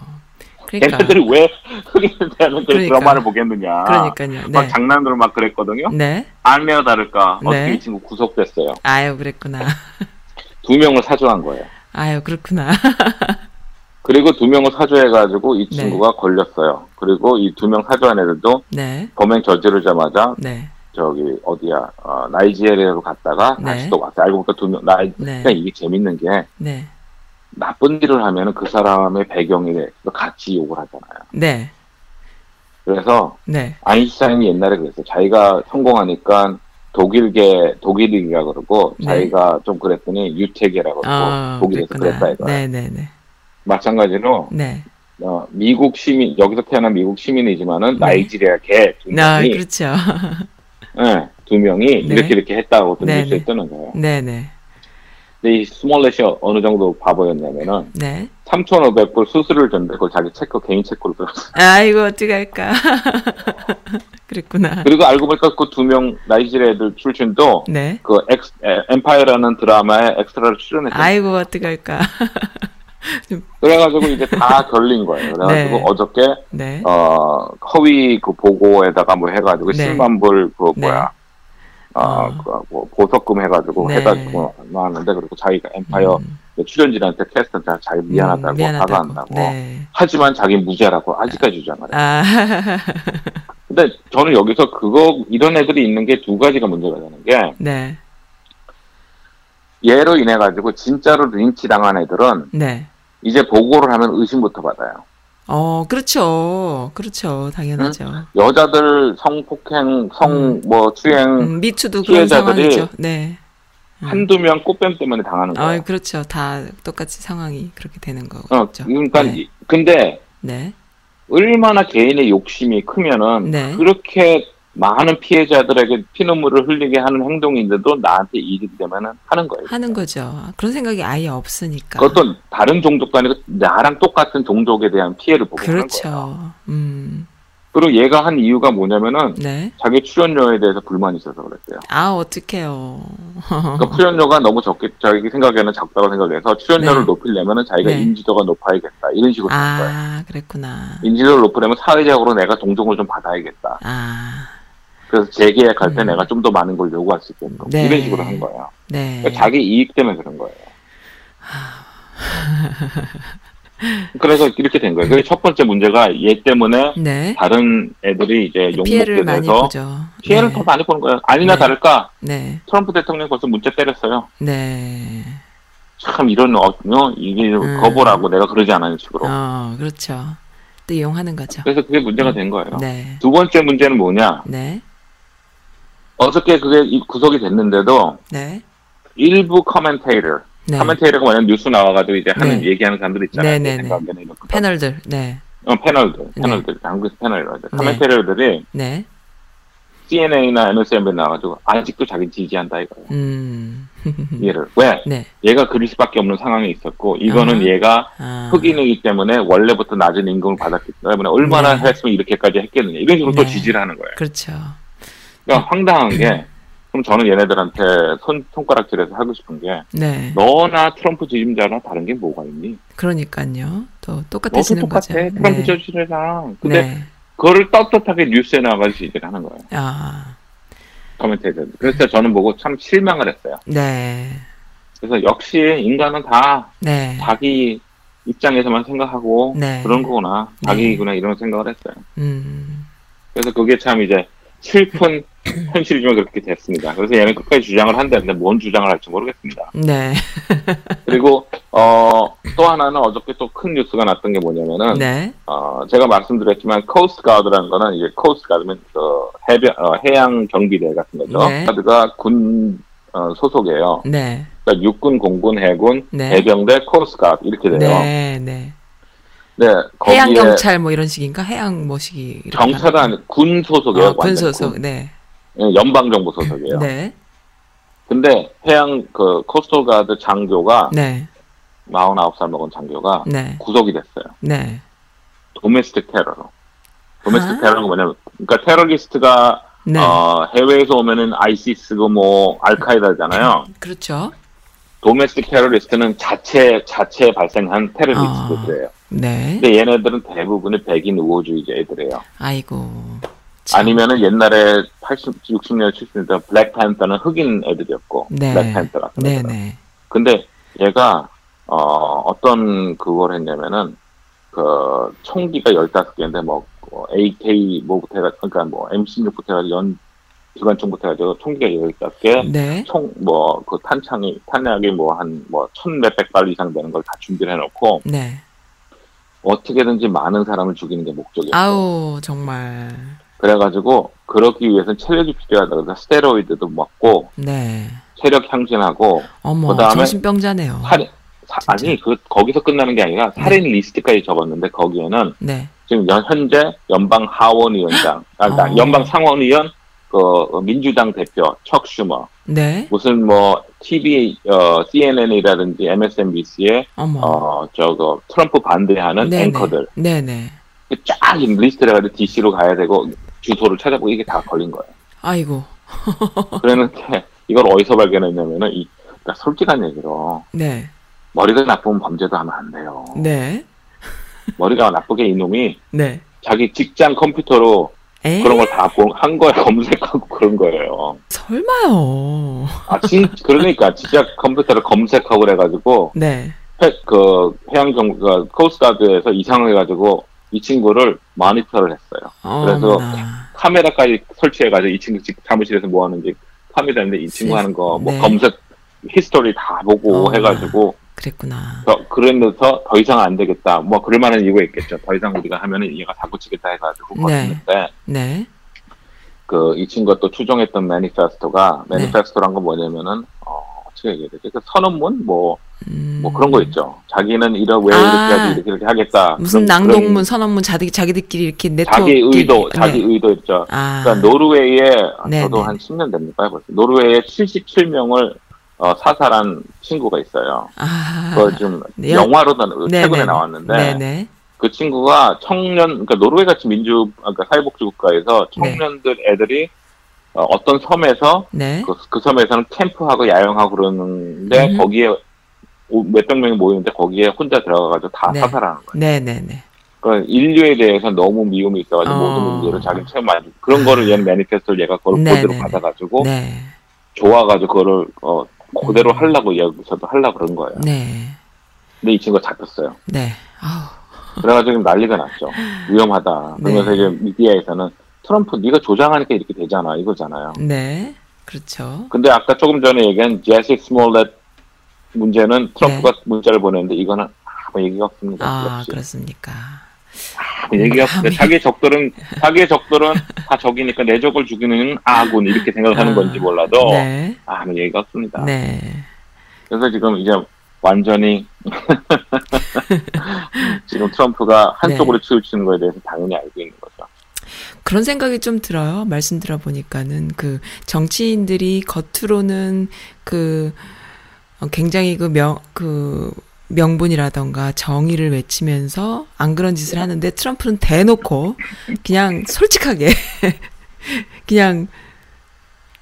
그러니까. 걔네들이 왜 흑인에 대한 그 그러니까. 드라마를 보겠느냐. 그러니까요. 막 네. 장난으로 막 그랬거든요. 네. 아니나 다를까 네. 어떻게 이 친구 구속됐어요. 아유, 그랬구나. 두 명을 사주한 거예요. 아유, 그렇구나. 그리고 두 명을 사주해가지고 이 네. 친구가 걸렸어요. 그리고 이 두 명 사주한 애들도 네. 범행 저지르자마자 네. 저기 어디야 어, 나이지리아로 갔다가 네. 다시 또 왔어요. 알고 보니까 두명 나이 네. 그러니까 이게 재밌는 게 네. 나쁜 일을 하면은 그 사람의 배경이 같이 욕을 하잖아요. 네. 그래서 네. 아인슈타인이 옛날에 그랬어요. 자기가 성공하니까 독일계 독일이라 그러고 네. 자기가 좀 그랬더니 유태계라 그러고 아, 독일에서 그랬구나. 그랬다 이거. 네, 네, 네. 마찬가지로 네. 어, 미국 시민 여기서 태어난 미국 시민이지만은 네. 나이지리아계 두 아, 명이 그렇죠. 예, 두 명이 네. 이렇게 이렇게 했다고 또 네, 뉴스에 네. 뜨는 거예요. 네, 네. 근데 이 스몰렛이 어느 정도 바보였냐면은 네. 3,500불 수수료를 줬는데 그걸 자기 체크 개인 체크로 끊었어요. 아이고, 어떡할까. 그랬구나. 그리고 알고 보니까 그 두 명 나이지리아 애들 출신도 네. 그 엑스, 에, Empire라는 드라마에 엑스트라로 출연했어요. 아이고, 어떡할까. 그래가지고 이제 다 걸린 거예요. 그래가지고 네. 어저께 네. 어 허위 그 보고에다가 뭐 해가지고 네. 10만 불그 네. 뭐야 어, 어. 그, 뭐 보석금 해가지고 네. 해가지고 나왔는데 그리고 자기가 Empire 음, 출연진한테 cast한테 자기 미안하다고 음, 미안하다고. 사과한다고 네. 하지만 자기 무죄라고 아직까지 주장을 해. 아, 근데 저는 여기서 그거 이런 애들이 있는 게 두 가지가 문제가 되는 게 네. 얘로 인해 가지고 진짜로 린치 당한 애들은 네. 이제 보고를 하면 의심부터 받아요. 어, 그렇죠. 그렇죠. 당연하죠. 여자들 성폭행, 성뭐 추행 음, 미투도 그런 상황이죠. 네. 음. 한두 명 꽃뱀 때문에 당하는 거예요. 아, 그렇죠. 다 똑같이 상황이 그렇게 되는 어, 거죠. 그러니까 네. 이- 근데 네. 얼마나 개인의 욕심이 크면은 네. 그렇게 많은 피해자들에게 피눈물을 흘리게 하는 행동인데도 나한테 이익이 되면은 하는 거예요. 하는 거죠. 그런 생각이 아예 없으니까. 그것도 다른 종족도 아니고 나랑 똑같은 종족에 대한 피해를 보고 하는 거예요. 그렇죠. 음. 그리고 얘가 한 이유가 뭐냐면은 네. 자기 출연료에 대해서 불만이 있어서 그랬대요. 아, 어떡해요. 그러니까 출연료가 너무 적게 자기 생각에는 적다고 생각해서 출연료를 네. 높이려면은 자기가 네. 인지도가 높아야겠다 이런 식으로 거예요. 아, 그랬구나. 인지도를 높이려면 사회적으로 내가 동정을 좀 받아야겠다. 아, 그래서 재계약할 때 음. 내가 좀 더 많은 걸 요구할 수 있게끔 네. 이런 식으로 한 거예요. 네. 그러니까 자기 이익 때문에 그런 거예요. 그래서 이렇게 된 거예요. 그래서 첫 번째 문제가 얘 때문에 네. 다른 애들이 이제 많이 욕먹게 돼서. 피해를 네. 더 많이 보는 거예요. 아니나 네. 다를까 네. 트럼프 대통령 벌써 문자 때렸어요. 네. 참 이런 어, 어, 이게 음. 거부라고 내가 그러지 않은 식으로. 어, 그렇죠. 또 이용하는 거죠. 그래서 그게 문제가 된 거예요. 네. 두 번째 문제는 뭐냐? 네. 어저께 그게 이- 구속이 됐는데도 네. 일부 커멘테이터, 네. 카멘테이터가 뭐냐면 뉴스 나와가지고 이제 하는 네. 얘기하는 사람들 있잖아요. 네, 내 네, 네. 패널들. 네. 어, 패널들, 네. 패널들, 한국에서 패널이라죠. 네. 카멘테이터들이 네. CNN이나 MSN에 나와가지고 아직도 자기 지지한다 이거예요. 음. 얘를 왜? 네. 얘가 그릴 수밖에 없는 상황이 있었고 이거는 아하. 얘가 아. 흑인이기 때문에 원래부터 낮은 임금을 받았기 때문에 얼마나 네. 했으면 이렇게까지 했겠느냐 이런 식으로 또 네. 지지를 하는 거예요. 그렇죠. 그러니까 황당한 게 그럼 저는 얘네들한테 손 손가락질해서 하고 싶은 게 네. 너나 트럼프 지지자나 다른 게 뭐가 있니? 그러니까요. 또 똑같아지는 똑같아. 거죠. 트럼프 지지자랑. 근데 네. 그거를 떳떳하게 뉴스에 나가서 지지를 하는 거예요. 아. 커멘테이터. 그래서 저는 보고 참 실망을 했어요. 네. 그래서 역시 인간은 다 네. 자기 입장에서만 생각하고 네. 그런 거구나. 네. 자기구나 이런 생각을 했어요. 음. 그래서 그게 참 이제 슬픈 현실이지만 그렇게 됐습니다. 그래서 얘는 끝까지 주장을 한다는데 뭔 주장을 할지 모르겠습니다. 네. 그리고 어, 또 하나는 어저께 또 큰 뉴스가 났던 게 뭐냐면은 네. 어, 제가 말씀드렸지만 Coast Guard라는 거는 이제 Coast Guard면 그 해변 어, 해양 경비대 같은 거죠. 네. Guard가 군 어, 소속이에요. 네. 그러니까 육군, 공군, 해군, 네. 해병대, Coast Guard 이렇게 돼요. 네. 네. 네, 해양 경찰 뭐 이런 식인가? 해양 뭐식이 경찰은 군 소속이에요. 아, 군 소속. 군. 네. 예, 연방 정부 소속이에요. 네. 근데 해양 그 Coast Guard 장교가 네. 49살 먹은 장교가 네. 구속이 됐어요. 네. domestic 테러로. domestic 아. 테러는 뭐냐면 그러니까 테러리스트가 네. 어, 해외에서 오면은 ISIS고 뭐 알카에다잖아요. 그렇죠. domestic 테러리스트는 자체 자체 발생한 테러리스트들이에요. 네. 근데 얘네들은 대부분이 백인 우월주의자 애들이에요. 아이고. 참. 아니면은 옛날에 80, 60년, 70년대 블랙팬서는 흑인 애들이었고 네. 블랙팬서 같은 네, 애들은. 네. 근데 얘가 어, 어떤 그걸 했냐면은 그 총기가 15개인데 뭐 어, AK 뭐부터 해가 그러니까 뭐 M16부터 해가지고 연 기관총부터 해가지고 총기가 15개 네. 총 뭐 그 탄창이 탄약이 뭐 한 뭐 천 몇백 발 이상 되는 걸 다 준비를 해놓고 네. 어떻게든지 많은 사람을 죽이는 게 목적이었어요. 아우, 정말. 그래가지고 그러기 위해서는 체력이 필요하다. 그래서 스테로이드도 먹고 네. 체력 향진하고 어머, 그다음에 정신병자네요. 살인 사- 아니 그 거기서 끝나는 게 아니라 살인 리스트까지 적었는데 거기에는 네. 지금 연- 현재 연방 하원위원장, 아, 그러니까 어. 연방 상원의원 그 민주당 대표 척 슈머 네. 무슨 뭐 TV 어, CNN이라든지 MSNBC에 어머. 어 저거 트럼프 반대하는 네네. 앵커들 네네. 쫙 리스트를 해가지고 DC로 가야 되고 주소를 찾아보고 이게 다 걸린 거예요. 아이고. 그랬는데 이걸 어디서 발견했냐면은 이 그러니까 솔직한 얘기로 네. 머리가 나쁘면 범죄도 하면 안 돼요. 네. 머리가 나쁘게 이놈이 네. 자기 직장 컴퓨터로 에? 그런 걸 다 한 거에 검색하고 그런 거예요. 설마요. 아, 진, 그러니까 진짜 컴퓨터를 검색하고 그래가지고 네. 해, 그 해양정 그 Coast Guard에서 이상해가지고 이 친구를 모니터를 했어요. 그래서 어머나. 카메라까지 설치해가지고 이 친구 집 사무실에서 뭐 하는지 카메라인데 이 친구 하는 거뭐 네. 검색 history 다 보고 어머나. 해가지고 그랬구나. 더, 그러면서 더 이상 안 되겠다. 뭐 그럴 만한 이유가 있겠죠. 더 이상 우리가 하면은 얘가 사고 치겠다 해가지고 네. 그랬는데 네. 그 이 친구가 또 추종했던 manifesto가 네. manifesto란 건 뭐냐면은 어 어떻게 얘기해야 되지? 그 선언문 뭐뭐 음. 그런 거 있죠. 자기는 이런 왜 아. 이렇게 이렇게 이렇게 하겠다. 무슨 그런- 낭독문, 그런 선언문 자기 자기들끼리 이렇게 네트워크 자기 의도, 네. 자기 의도 있죠. 아. 그러니까 노르웨이에 네, 저도 네. 한 10년 됩니까? 벌써 노르웨이에 77명을 어, 사살한 친구가 있어요. 아. 그거 좀 네. 영화로도 네, 최근에 네. 나왔는데 네네. 그 친구가 청년, 그러니까 노르웨이 같이 민주, 그러니까 사회복지 국가에서 청년들 애들이 어, 떤 섬에서 네. 그, 그 섬에서는 캠프하고 야영하고 그러는데 음. 거기에 오- 몇백 명이 모이는데 거기에 혼자 들어가가지고 다 네. 사살하는 거예요. 네네네. 그러니까 인류에 대해서 너무 미움이 있어가지고 어. 모든 문제를 자기 체험 많이 그런 거를 얘는 매니페스토를 얘가 그걸 네, 네, 네. 받아가지고 네. 좋아가지고 그거를 어 그대로 음. 하려고 여기서도 하려고 그런 거예요. 네. 근데 이 친구가 잡혔어요. 네. 아우. 그래가지고 난리가 났죠. 위험하다. 그러면서 네. 이제 미디어에서는 트럼프 네가 조장하니까 이렇게 되잖아 이거잖아요. 네. 그렇죠. 근데 아까 조금 전에 얘기한 제시 스몰렛 문제는 트럼프가 문자를 보냈는데 이거는 아무 얘기가 없습니다. 네. 아, 역시 그렇습니까. 없습니다. 감히. 자기 적들은 자기의 적들은 다 적이니까 내 적을 죽이는 아군 이렇게 생각하는 아, 건지 몰라도 네. 아무 얘기가 없습니다. 네. 그래서 지금 이제 완전히 지금 트럼프가 한쪽으로 네. 치우치는 거에 대해서 당연히 알고 있는 거죠. 그런 생각이 좀 들어요. 말씀 들어보니까는 그 정치인들이 겉으로는 그 어, 굉장히 그 명, 그 명분이라던가 정의를 외치면서 안 그런 짓을 하는데 트럼프는 대놓고 그냥 솔직하게 그냥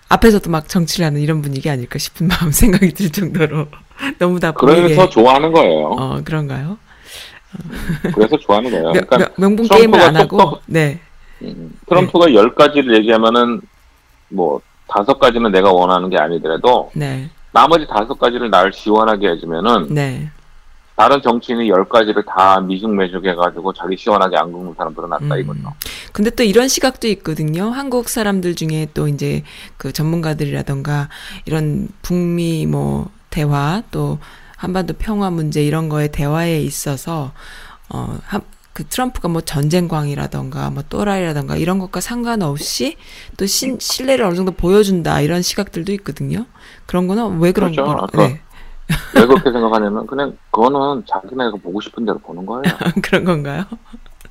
앞에서도 막 정치를 하는 이런 분위기 아닐까 싶은 마음 생각이 들 정도로 너무 다 보이게 그래서 좋아하는 거예요. 어 그런가요? 그래서 좋아하는 거예요. 명, 그러니까 명- 트럼프가 게임을 안 하고 똑똑- 네 음, 트럼프가 열 가지를 얘기하면은 뭐 다섯 가지는 내가 원하는 게 아니더라도 네, 나머지 다섯 가지를 날 시원하게 해주면은 네, 다른 정치인이 열 가지를 다 미죽매죽 해가지고 자기 시원하게 안 긁는 사람들은 낫다 음. 이거죠. 근데 또 이런 시각도 있거든요. 한국 사람들 중에 또 이제 그 전문가들이라던가 이런 북미 뭐 대화 또 한반도 평화 문제 이런 거에 대화에 있어서 어, 한, 그 트럼프가 뭐 전쟁광이라던가 뭐 또라이라던가 이런 것과 상관없이 또 신, 신뢰를 어느 정도 보여준다 이런 시각들도 있거든요. 그런 거는 왜 그런 그렇죠. 거? 아까 네. 왜 그렇게 생각하냐면 그냥 그거는 자기네가 보고 싶은 대로 보는 거예요. 그런 건가요?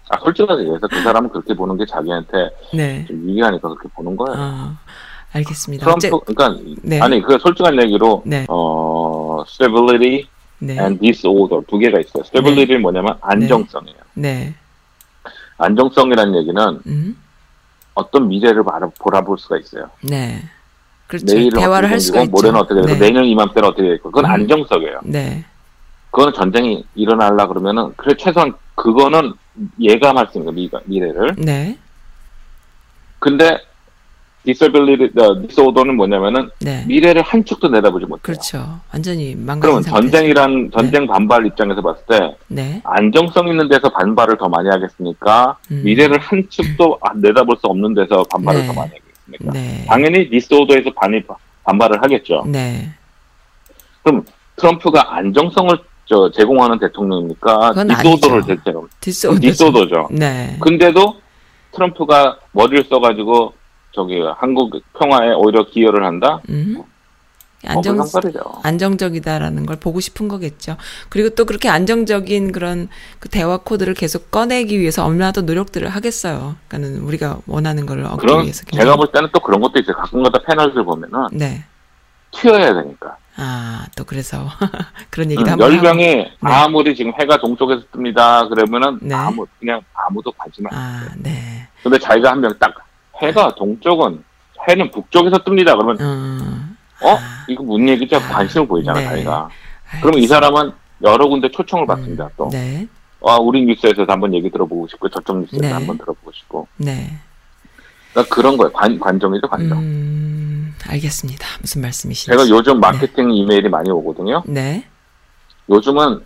아 솔직하게 얘기해서 그 사람은 그렇게 보는 게 자기한테 네. 좀 유리하니까 그렇게 보는 거예요. 어, 알겠습니다. 트럼프 어째- 그러니까 네. 아니 그 솔직한 얘기로 네. 어 stability 네. and disorder 두 개가 있어요. stability는 뭐냐면 안정성이에요. 네. 안정성이라는 얘기는 음. 어떤 미래를 바라, 보라볼 수가 있어요. 네. 그렇죠. 내일은 대화를 할 수가 있죠. 모레는 어떻게 되고 네. 내년 이맘때는 어떻게 되고 그건 음. 안정성이에요. 네. 그거는 전쟁이 일어나려 그러면은 그래 최소한 그거는 예감할 수 있는 거예요. 미, 래를 네. 근데 disability, 어, disorder는 뭐냐면은 네. 미래를 한 치도 내다보지 못해요. 그렇죠. 완전히 망가진 그러면 상태. 전쟁이란 전쟁 발발 입장에서 봤을 때 네. 안정성 있는 데서 발발을 더 많이 하겠습니까? 음. 미래를 한 치도 아, 내다볼 수 없는 데서 발발을 네. 더 많이 하겠습니까? 네. 당연히 disorder에서 발발을 하겠죠. 네. 그럼 트럼프가 안정성을 저 제공하는 대통령입니까? disorder를. 대체로 디스오더. 디스오더죠. 네. 근데도 트럼프가 머리를 써가지고 저기 한국 평화에 오히려 기여를 한다? 음. 어, 안정. 안정적이다라는 걸 보고 싶은 거겠죠. 그리고 또 그렇게 안정적인 그런 그 대화 코드를 계속 꺼내기 위해서 얼마나 더 노력들을 하겠어요. 그러니까는 우리가 원하는 거를 얻기 그런 위해서. 제가 볼 때는 또 그런 것도 있어요. 가끔가다 패널들 보면은 네. 튀어야 되니까. 아, 또 그래서 그런 얘기도 음, 한번 열 하고. 명이 아무리 지금 해가 동쪽에서 뜹니다. 그러면은 네. 아무 그냥 아무도 관심 안. 아, 네. 근데 자기가 한 명 딱 해가 동쪽은 해는 북쪽에서 뜹니다. 그러면 어. 어 아. 이거 무슨 얘기지? 하고 아, 관심을 보이잖아 네. 자기가. 그러면 이 사람은 여러 군데 초청을 받습니다. 또 네. 아, 우리 뉴스에서도 한번 얘기 들어보고 싶고 저쪽 뉴스에서 네. 한번 들어보고 싶고. 네. 그러니까 그런 거예요. 관, 관정이죠 관정. 음, 알겠습니다. 무슨 말씀이신지. 제가 요즘 마케팅 이메일이 많이 오거든요. 네. 요즘은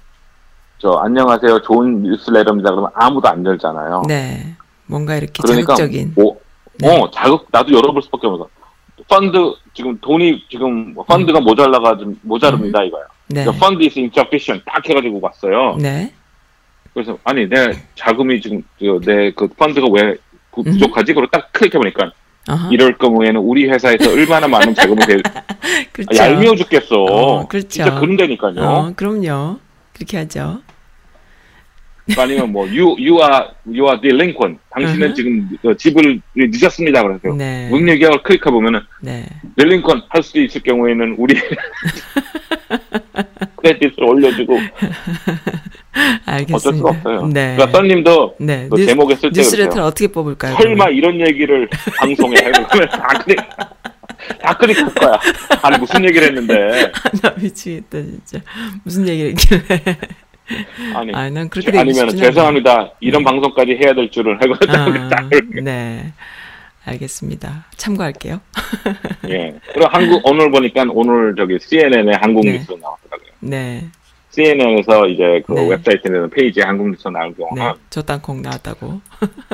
저 안녕하세요 좋은 뉴스레터입니다 그러면 아무도 안 열잖아요. 네. 뭔가 이렇게 그러니까 자극적인. 뭐, 네. 어 자극 나도 열어볼 수밖에 없어. 펀드 지금 돈이 지금 펀드가 모자라가 좀 모자릅니다 이거야. 네. 펀드 is insufficient 딱 해가지고 왔어요. 네. 그래서 아니 내 자금이 지금 내 그 펀드가 왜 부- 부족하지? 그리고 딱 클릭해 보니까 어허. 이럴 경우에는 우리 회사에서 얼마나 많은 자금이 될 그렇죠. 얄미워 죽겠어. 어, 그렇죠. 진짜 그런다니까요. 어, 그럼요. 그렇게 하죠. 아니면 뭐 you you are you are delinquent. 당신은 으흠. 지금 어, 지불을 늦었습니다. 그래서 네. 무슨 얘기하고 클릭해 보면은 네. delinquent 할 수도 있을 경우에는 우리 크레딧을 올려주고 알겠습니다. 어쩔 수가 없어요. 네. 그러니까 썬님도 네. 그 뉴스, 제목에 쓸때 뉴스레터를 그랬어요. 어떻게 뽑을까요? 설마 이런 얘기를 방송에 해보면 다 클릭 다 클릭할 거야. 아니 무슨 얘기를 했는데 나 미치겠다 진짜. 무슨 얘기를 했길래. 아니 아, 난 그렇게 아니면. 죄송합니다. 이런 방송까지 해야 될 줄을 하고 아, 딱 이렇게. 네. 알겠습니다. 참고할게요. 예. 그리고 한국 오늘 보니까 오늘 저기 CNN에 한국 네. 뉴스 나왔더라고요. 네. CNN에서 이제 그 네. 웹사이트에 페이지에 한국 뉴스 나올 경우 네. 는저 땅콩 나왔다고.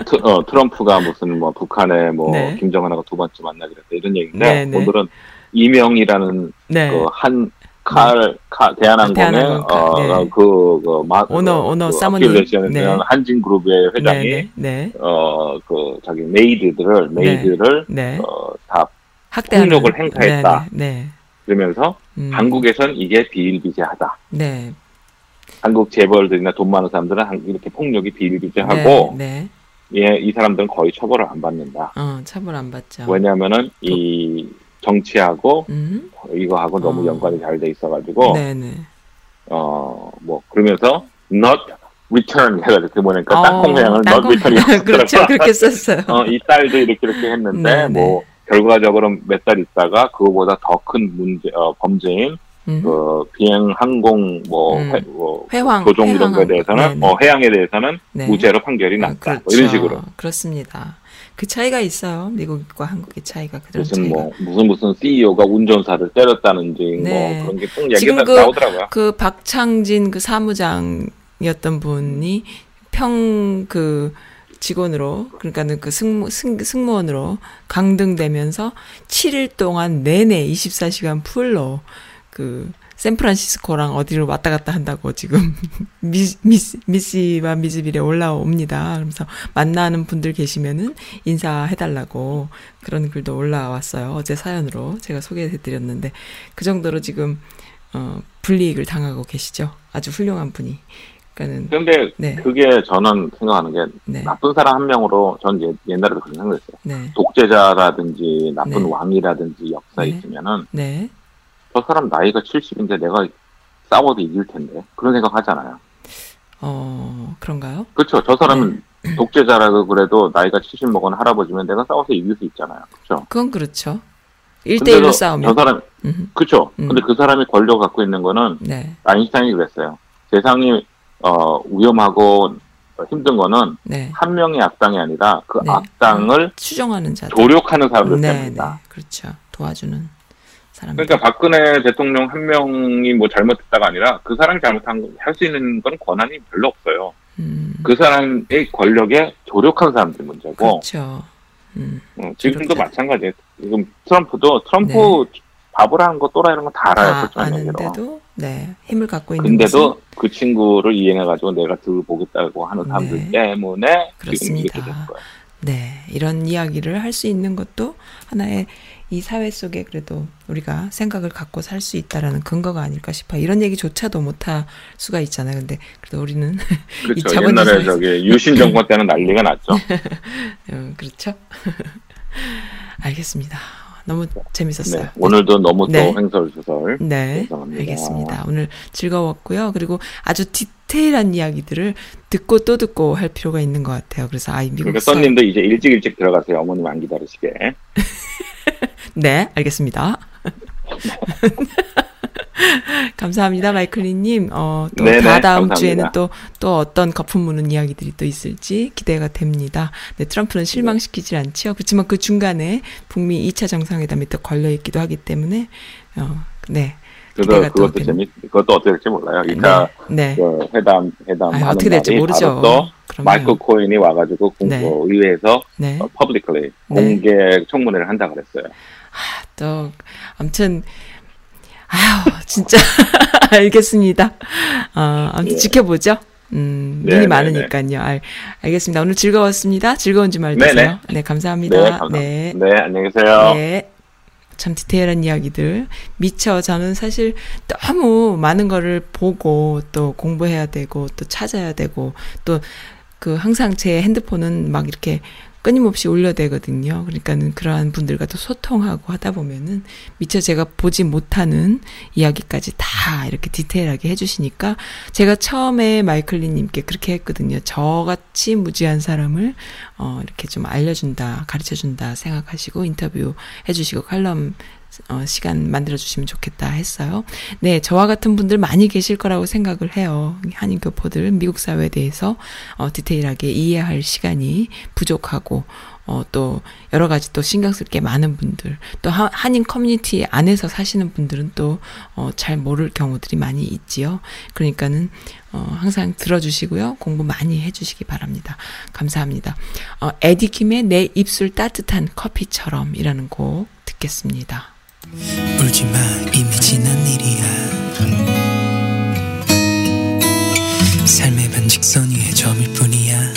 트, 어, 트럼프가 무슨 뭐 북한에 뭐 네. 김정은하고 두 번째 만나기로 했다 이런 얘기인데 네, 네. 오늘은 이명희라는 네. 그한 KAL, KAL 대한항공의 어, 네. 그, 그, 마, 오너, 오너 그 사모님. 네. 대한 한진 그룹의 회장이 네. 네. 네. 어, 그, 자기 maid들을, maid를, 네. 어, 다 학대하는 폭력을 행사했다. 네. 네. 그러면서 음. 한국에선 이게 비일비재하다. 네. 한국 재벌들이나 돈 많은 사람들은 한- 이렇게 폭력이 비일비재하고 네. 네. 예, 이 사람들은 거의 처벌을 안 받는다. 어, 처벌 안 받죠. 왜냐하면은 이 정치하고 음. 이거하고 너무 어. 연관이 잘 돼 있어가지고 네, 네. 어뭐 그러면서 not return 해가지고 그 뭐냐니까 어, 땅콩 회양을 not return이 그렇죠. 그렇게 썼어요. 어, 이 딸도 이렇게 이렇게 했는데 네, 네. 뭐 결과적으로 몇 달 있다가 그거보다 더 큰 문제 어, 범죄인 음. 그 비행 항공 뭐, 음. 회- 뭐 회황 조종 이런 거에 대해서는 네, 네. 어, 해양에 대해서는 네. 무죄로 판결이 났다. 아, 뭐 이런 식으로. 그렇습니다. 그 차이가 있어요. 미국과 한국의 차이가 그런 무슨 차이가. 뭐 무슨 무슨 CEO가 운전사를 때렸다는지 네. 뭐 그런 게꼭 지금 얘기가 그- 나오더라고요. 그 박창진 그 사무장이었던 분이 평 그 직원으로 그러니까는 그 승무 승, 승무원으로 강등되면서 7일 동안 내내 24시간 풀로 그 샌프란시스코랑 어디를 왔다 갔다 한다고 지금 미, 미스, 미시와 미즈빌에 올라옵니다. 그러면서 만나는 분들 계시면은 인사해달라고 그런 글도 올라왔어요. 어제 사연으로 제가 소개해드렸는데 그 정도로 지금 어, 불이익을 당하고 계시죠. 아주 훌륭한 분이. 그러니까는 근데 네. 그게 저는 생각하는 게 네, 나쁜 사람 한 명으로 전 예- 옛날에도 그런 생각했어요. 네, 독재자라든지 나쁜 네. 왕이라든지 역사 네. 있으면은 네. 저 사람 나이가 70인데 내가 싸워도 이길 텐데 그런 생각 하잖아요. 어 그런가요? 그렇죠. 저 사람은 네. 독재자라고 그래도 나이가 70 먹은 할아버지면 내가 싸워서 이길 수 있잖아요. 그렇죠. 그건 그렇죠. 근데 1대1로 저- 싸우면. 저 사람 음, 그렇죠. 음. 근데 그 사람이 권력 갖고 있는 거는 네, 아인슈타인이 그랬어요. 세상이 어, 위험하고 힘든 거는 네. 한 명의 악당이 아니라 그 네. 악당을 추종하는 자들. 조력하는 사람들 네, 때문이다. 네, 그렇죠. 도와주는 사람. 그러니까 박근혜 대통령 한 명이 뭐 잘못했다가 아니라 그 사람이 잘못한 할 수 있는 건 권한이 별로 없어요. 음, 그 사람의 권력에 조력한 사람들 문제고 그렇죠. 음, 어, 지금도 조력자. 마찬가지예요. 지금 트럼프도 트럼프 네. 바보라는 거 또라이라는 거 다 알아요. 얘기로. 아는데도 네 힘을 갖고 있는 근데도 것은 그 친구를 이행해가지고 내가 들보겠다고 하는 사람들 네. 때문에 지금 그렇습니다. 이렇게 된 거예요. 네 이런 이야기를 할 수 있는 것도 하나의 이 사회 속에 그래도 우리가 생각을 갖고 살 수 있다라는 근거가 아닐까 싶어요. 이런 얘기조차도 못할 수가 있잖아요. 근데 그래도 우리는 이 그렇죠. 옛날에. 저기 유신 정권 때는 난리가 났죠. 어, 그렇죠. 알겠습니다. 너무 재밌었어요. 네. 오늘도 너무 또 네. 횡설수설. 네, 죄송합니다. 알겠습니다. 오늘 즐거웠고요. 그리고 아주 디테일한 이야기들을 듣고 또 듣고 할 필요가 있는 것 같아요. 그래서 아이 미국 그러니까 사회- 써님도 이제 일찍 일찍 들어가세요. 어머님 안 기다리시게. 네, 알겠습니다. 감사합니다, 마이클리님. 어, 또 네네, 다다음 감사합니다. 주에는 또, 또 어떤 거품 무는 이야기들이 또 있을지 기대가 됩니다. 네, 트럼프는 실망시키질 않지요. 그렇지만 그 중간에 북미 2차 정상회담이 또 걸려있기도 하기 때문에, 어, 네. 그래서 또 그것도 되는- 재밌, 그것도 어떻게 될지 몰라요. 그러니까 네. 네. 그 회담, 회담 하는 어떻게 될지 모르죠. 또. 마이클 코인이 와가지고 공, 네. 어, 의회에서 네. 어, publicly 네. 공개 청문회를 한다 그랬어요. 또 아무튼 아유 진짜 알겠습니다. 어, 아무튼 예. 지켜보죠. 음, 네, 눈이 네, 많으니까요. 알, 알겠습니다. 오늘 즐거웠습니다. 즐거운 주말 네, 되세요. 네, 네, 감사합니다. 감사합니다. 네. 네, 안녕히 계세요. 네. 참 디테일한 이야기들 미처 저는 사실 너무 많은 거를 보고 또 공부해야 되고 또 찾아야 되고 또 그 항상 제 핸드폰은 막 이렇게 끊임없이 올려대거든요. 그러니까는 그러한 분들과 또 소통하고 하다 보면은 미처 제가 보지 못하는 이야기까지 다 이렇게 디테일하게 해주시니까 제가 처음에 마이클리님께 그렇게 했거든요. 저같이 무지한 사람을 어, 이렇게 좀 알려준다, 가르쳐준다 생각하시고 인터뷰 해주시고 칼럼 어, 시간 만들어주시면 좋겠다 했어요. 네, 저와 같은 분들 많이 계실 거라고 생각을 해요. 한인 교포들 미국 사회에 대해서 어, 디테일하게 이해할 시간이 부족하고 어, 또 여러 가지 또 신경 쓸 게 많은 분들 또 하, 한인 커뮤니티 안에서 사시는 분들은 또 어, 잘 모를 경우들이 많이 있지요. 그러니까는 어, 항상 들어주시고요. 공부 많이 해주시기 바랍니다. 감사합니다. 어, 에디킴의 내 입술 따뜻한 커피처럼이라는 곡 듣겠습니다. 울지마 이미 지난 일이야. 삶의 반직선 위의 점일 뿐이야.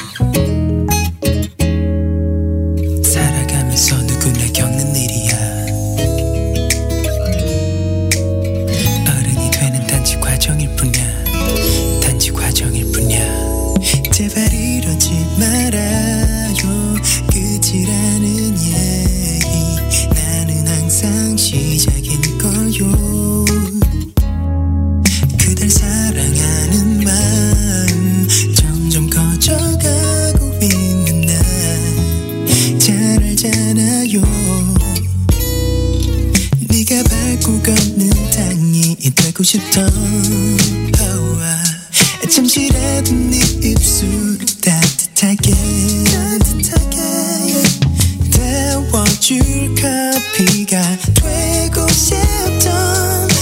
살아가면서 누구나 겪는 일이야. 어른이 되는 단지 과정일 뿐이야. 단지 과정일 뿐이야. 제발 이러지 마. 잘 알잖아요 네가 밟고 걷는 땅이 되고 싶던 oh. 잠시라도 네 입술 따뜻하게 따뜻하게 데워줄 커피가 되고 싶던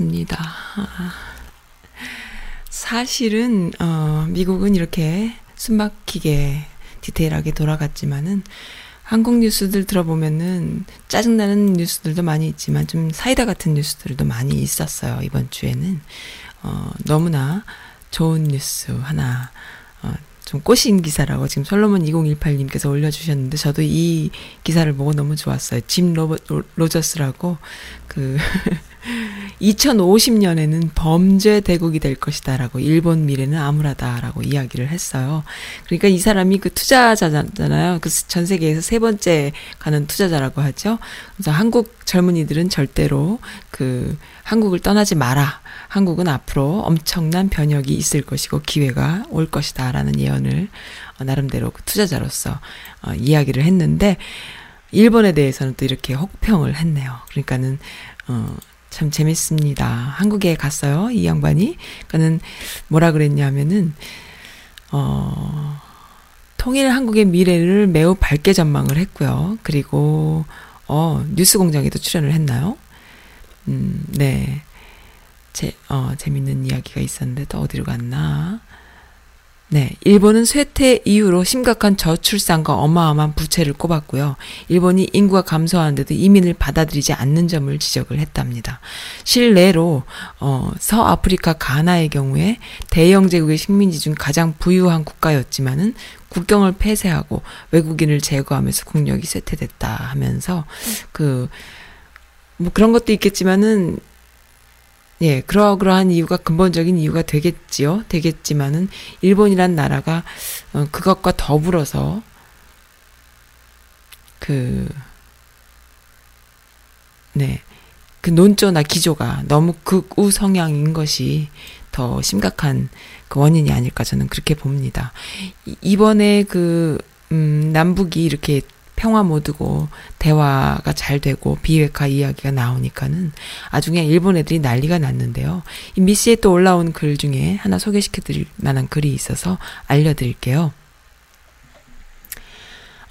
들었습니다. 아, 사실은 어, 미국은 이렇게 숨막히게 디테일하게 돌아갔지만은 한국 뉴스들 들어보면은 짜증나는 뉴스들도 많이 있지만 좀 사이다 같은 뉴스들도 많이 있었어요. 이번 주에는 어, 너무나 좋은 뉴스 하나 어, 좀 꼬신 기사라고 지금 솔로몬 2018님께서 올려주셨는데 저도 이 기사를 보고 너무 좋았어요. 짐 로버, 로- 로저스라고 그 2050년에는 범죄 대국이 될 것이다라고 일본 미래는 암울하다라고 이야기를 했어요. 그러니까 이 사람이 그 투자자잖아요. 그 전 세계에서 세 번째 가는 투자자라고 하죠. 그래서 한국 젊은이들은 절대로 그 한국을 떠나지 마라. 한국은 앞으로 엄청난 변혁이 있을 것이고 기회가 올 것이다라는 예언을 어, 나름대로 그 투자자로서 어, 이야기를 했는데 일본에 대해서는 또 이렇게 혹평을 했네요. 그러니까는 어, 참 재밌습니다. 한국에 갔어요. 이 양반이. 그러니까는 뭐라 그랬냐면은 어 통일 한국의 미래를 매우 밝게 전망을 했고요. 그리고 어 뉴스 공장에도 출연을 했나요? 음, 네. 제, 어, 재밌는 이야기가 있었는데 또 어디로 갔나? 네, 일본은 쇠퇴 이후로 심각한 저출산과 어마어마한 부채를 꼽았고요. 일본이 인구가 감소하는데도 이민을 받아들이지 않는 점을 지적을 했답니다. 실내로 어, 서아프리카 가나의 경우에 대영 제국의 식민지 중 가장 부유한 국가였지만은 국경을 폐쇄하고 외국인을 제거하면서 국력이 쇠퇴됐다 하면서 그 뭐 그런 것도 있겠지만은 예, 그러그러한 이유가 근본적인 이유가 되겠지요. 되겠지만은 일본이란 나라가 어, 그것과 더불어서 그 네. 그 논조나 기조가 너무 극우 성향인 것이 더 심각한 그 원인이 아닐까 저는 그렇게 봅니다. 이- 이번에 그, 음, 남북이 이렇게 평화 모드고 대화가 잘 되고 비핵화 이야기가 나오니까는 아주 그냥 일본 애들이 난리가 났는데요. 이 미씨에 또 올라온 글 중에 하나 소개시켜 드릴 만한 글이 있어서 알려드릴게요.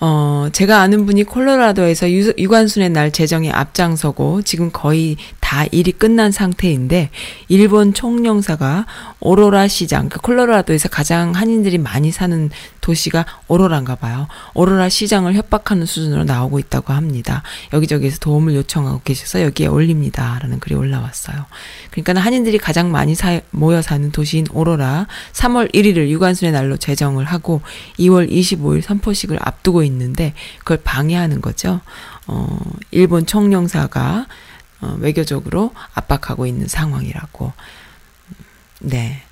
어, 제가 아는 분이 콜로라도에서 유, 유관순의 날 제정에 앞장서고 지금 거의 다 일이 끝난 상태인데 일본 총영사가 오로라 시장, 그 콜로라도에서 가장 한인들이 많이 사는 도시가 오로라인가 봐요. 오로라 시장을 협박하는 수준으로 나오고 있다고 합니다. 여기저기에서 도움을 요청하고 계셔서 여기에 올립니다. 라는 글이 올라왔어요. 그러니까 한인들이 가장 많이 사, 모여 사는 도시인 오로라 3월 1일을 유관순의 날로 제정을 하고 2월 25일 선포식을 앞두고 있는데 그걸 방해하는 거죠. 어, 일본 총영사가 어, 외교적으로 압박하고 있는 상황이라고. 네.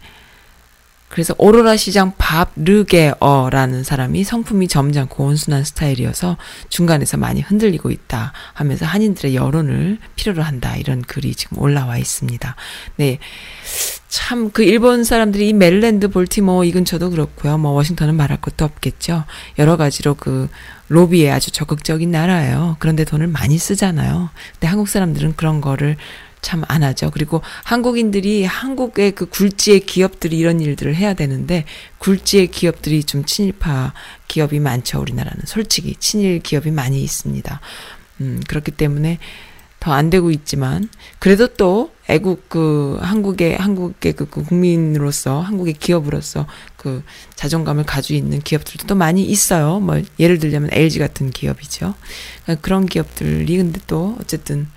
그래서 오로라 시장 밥 르게어라는 사람이 성품이 점잖고 온순한 스타일이어서 중간에서 많이 흔들리고 있다 하면서 한인들의 여론을 필요로 한다 이런 글이 지금 올라와 있습니다. 네. 참 그 일본 사람들이 이 멜랜드 볼티모 이 근처도 그렇고요. 뭐 워싱턴은 말할 것도 없겠죠. 여러 가지로 그 로비에 아주 적극적인 나라예요. 그런데 돈을 많이 쓰잖아요. 근데 한국 사람들은 그런 거를 참 안 하죠. 그리고 한국인들이 한국의 그 굴지의 기업들이 이런 일들을 해야 되는데 굴지의 기업들이 좀 친일파 기업이 많죠. 우리나라는 솔직히 친일 기업이 많이 있습니다. 음, 그렇기 때문에 더 안 되고 있지만 그래도 또 애국 그 한국의 한국의 그, 그 국민으로서 한국의 기업으로서 그 자존감을 가지고 있는 기업들도 또 많이 있어요. 뭐 예를 들자면 LG 같은 기업이죠. 그러니까 그런 기업들이 근데 또 어쨌든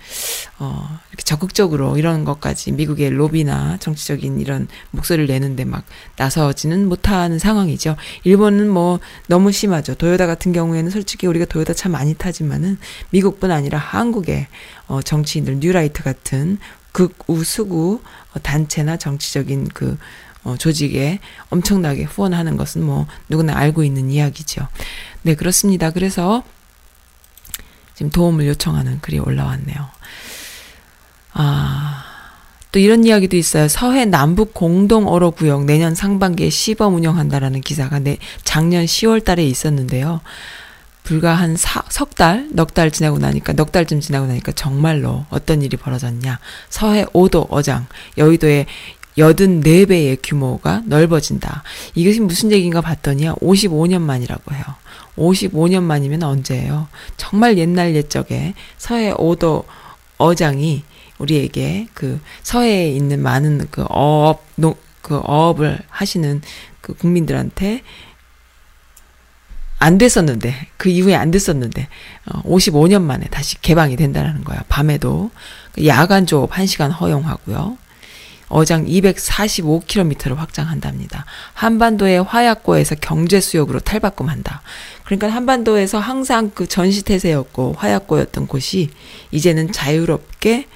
어 이렇게 적극적으로 이런 것까지 미국의 로비나 정치적인 이런 목소리를 내는데 막 나서지는 못하는 상황이죠. 일본은 뭐 너무 심하죠. 도요타 같은 경우에는 솔직히 우리가 도요타 차 많이 타지만은 미국뿐 아니라 한국의 어 정치인들 뉴라이트 같은 극우 수구 어, 단체나 정치적인 그 어, 조직에 엄청나게 후원하는 것은 뭐 누구나 알고 있는 이야기죠. 네, 그렇습니다. 그래서 지금 도움을 요청하는 글이 올라왔네요. 아, 또 이런 이야기도 있어요. 서해 남북 공동 어로 구역 내년 상반기에 시범 운영한다라는 기사가 내 작년 10월 달에 있었는데요. 불과 한 석 달, 넉 달 지나고 나니까, 넉 달쯤 지나고 나니까 정말로 어떤 일이 벌어졌냐. 서해 5도 어장, 여의도의 84배의 규모가 넓어진다. 이것이 무슨 얘기인가 봤더니 55년 만이라고 해요. 55년 만이면 언제예요? 정말 옛날 옛적에 서해 5도 어장이 우리에게 그 서해에 있는 많은 그 어업, 노, 그 어업을 하시는 그 국민들한테 안 됐었는데 그 이후에 안 됐었는데 어, 55년 만에 다시 개방이 된다는 거야. 밤에도 야간 조업 1시간 허용하고요. 어장 245km를 확장한답니다. 한반도의 화약고에서 경제 수역으로 탈바꿈한다. 그러니까 한반도에서 항상 그 전시 태세였고 화약고였던 곳이 이제는 자유롭게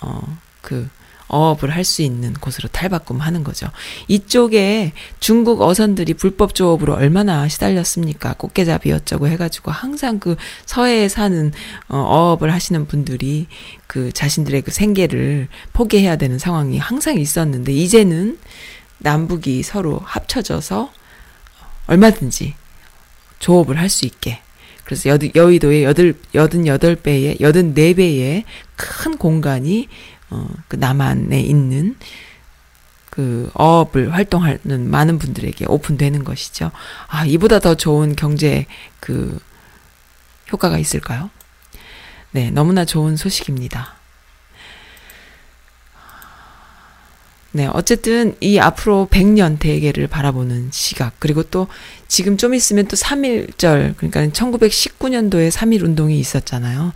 어그 어업을 할 수 있는 곳으로 탈바꿈하는 거죠. 이쪽에 중국 어선들이 불법 조업으로 얼마나 시달렸습니까? 꽃게잡이 어쩌고 해가지고 항상 그 서해에 사는 어, 어업을 하시는 분들이 그 자신들의 그 생계를 포기해야 되는 상황이 항상 있었는데 이제는 남북이 서로 합쳐져서 얼마든지 조업을 할 수 있게 그래서 여, 여의도의 여덟, 여든 여덟 배의, 여든 네 배의 큰 공간이 어, 그 남한에 있는 그 어업을 활동하는 많은 분들에게 오픈되는 것이죠. 아, 이보다 더 좋은 경제 그 효과가 있을까요? 네, 너무나 좋은 소식입니다. 네, 어쨌든 이 앞으로 100년 대계를 바라보는 시각, 그리고 또 지금 좀 있으면 또 3.1절, 그러니까 1919년도에 3.1 운동이 있었잖아요.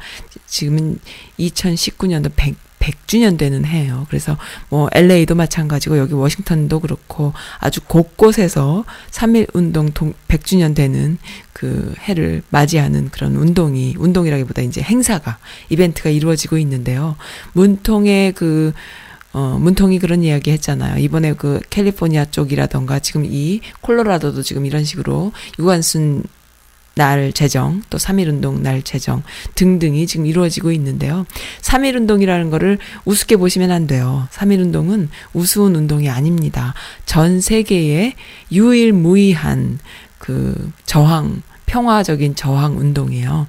지금은 2019년도 100, 100주년 되는 해예요. 그래서 뭐 LA도 마찬가지고 여기 워싱턴도 그렇고 아주 곳곳에서 3.1 운동 100주년 되는 그 해를 맞이하는 그런 운동이 운동이라기보다 이제 행사가 이벤트가 이루어지고 있는데요. 문통의 그 어, 문통이 그런 이야기 했잖아요. 이번에 그 캘리포니아 쪽이라던가 지금 이 콜로라도도 지금 이런 식으로 유관순 날 제정, 또 3.1운동 날 제정 등등이 지금 이루어지고 있는데요. 3.1운동이라는 거를 우습게 보시면 안 돼요. 3.1운동은 우스운 운동이 아닙니다. 전 세계에 유일무이한 그 저항, 평화적인 저항 운동이에요.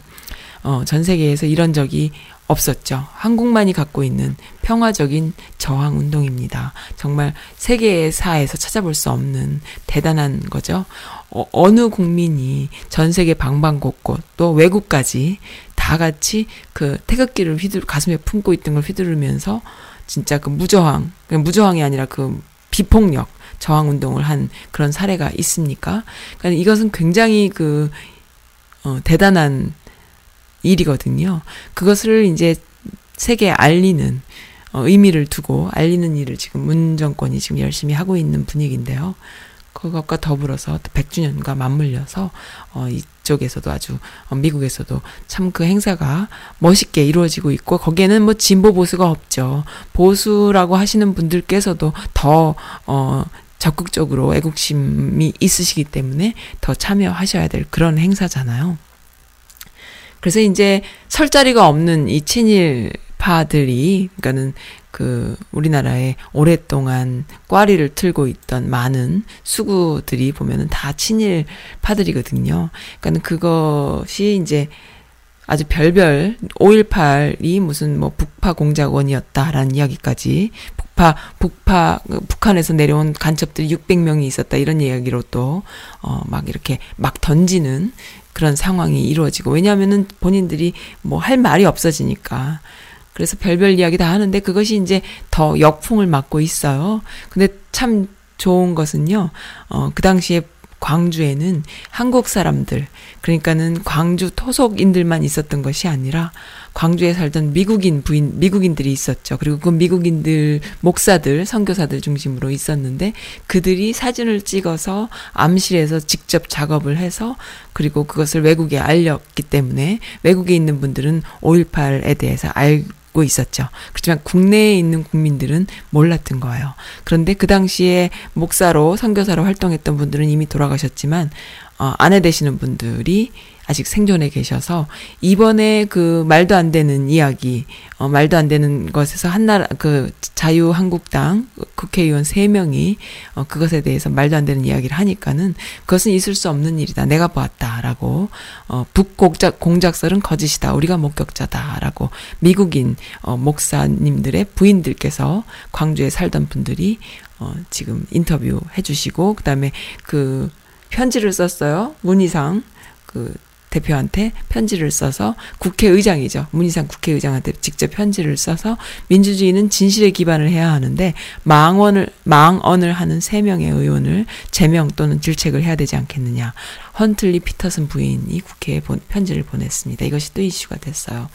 어, 전 세계에서 이런 적이 없었죠. 한국만이 갖고 있는 평화적인 저항 운동입니다. 정말 세계사에서 찾아볼 수 없는 대단한 거죠. 어, 어느 국민이 전 세계 방방곡곡 또 외국까지 다 같이 그 태극기를 휘두르 가슴에 품고 있던 걸 휘두르면서 진짜 그 무저항, 무저항이 아니라 그 비폭력 저항 운동을 한 그런 사례가 있습니까? 그러니까 이것은 굉장히 그 어, 대단한 일이거든요. 그것을 이제 세계에 알리는 어, 의미를 두고 알리는 일을 지금 문 정권이 지금 열심히 하고 있는 분위기인데요. 그것과 더불어서 100주년과 맞물려서 어 이쪽에서도 아주 어, 미국에서도 참 그 행사가 멋있게 이루어지고 있고 거기에는 뭐 진보 보수가 없죠. 보수라고 하시는 분들께서도 더 어 적극적으로 애국심이 있으시기 때문에 더 참여하셔야 될 그런 행사잖아요. 그래서 이제 설 자리가 없는 이 친일파들이 그러니까는 그 우리나라에 오랫동안 꽈리를 틀고 있던 많은 수구들이 보면은 다 친일파들이거든요. 그러니까는 그것이 이제 아주 별별 5.18이 무슨 뭐 북파 공작원이었다라는 이야기까지 북파 북파 북한에서 내려온 간첩들이 600명이 있었다 이런 이야기로 또어막 이렇게 막 던지는 그런 상황이 이루어지고 왜냐하면은 본인들이 뭐 할 말이 없어지니까 그래서 별별 이야기 다 하는데 그것이 이제 더 역풍을 맞고 있어요. 근데 참 좋은 것은요. 어, 그 당시에 광주에는 한국 사람들, 그러니까는 광주 토속인들만 있었던 것이 아니라 광주에 살던 미국인 부인, 미국인들이 있었죠. 그리고 그 미국인들, 목사들, 선교사들 중심으로 있었는데 그들이 사진을 찍어서 암실에서 직접 작업을 해서 그리고 그것을 외국에 알렸기 때문에 외국에 있는 분들은 5.18에 대해서 알, 고 있었죠. 그렇지만 국내에 있는 국민들은 몰랐던 거예요. 그런데 그 당시에 목사로 선교사로 활동했던 분들은 이미 돌아가셨지만 어, 아내 되시는 분들이 아직 생존해 계셔서 이번에 그 말도 안 되는 이야기, 어, 말도 안 되는 것에서 한나라 그 자유한국당 국회의원 세 명이 어, 그것에 대해서 말도 안 되는 이야기를 하니까는 그것은 있을 수 없는 일이다. 내가 보았다라고 어, 북공작 공작설은 거짓이다. 우리가 목격자다라고 미국인 어, 목사님들의 부인들께서 광주에 살던 분들이 어, 지금 인터뷰 해주시고 그다음에 그 편지를 썼어요. 문희상 그 대표한테 편지를 써서 국회의장이죠. 문희상 국회의장한테 직접 편지를 써서 민주주의는 진실에 기반을 해야 하는데 망언을 망언을 하는 세 명의 의원을 제명 또는 질책을 해야 되지 않겠느냐. 헌틀리 피터슨 부인이 국회에 본, 편지를 보냈습니다. 이것이 또 이슈가 됐어요.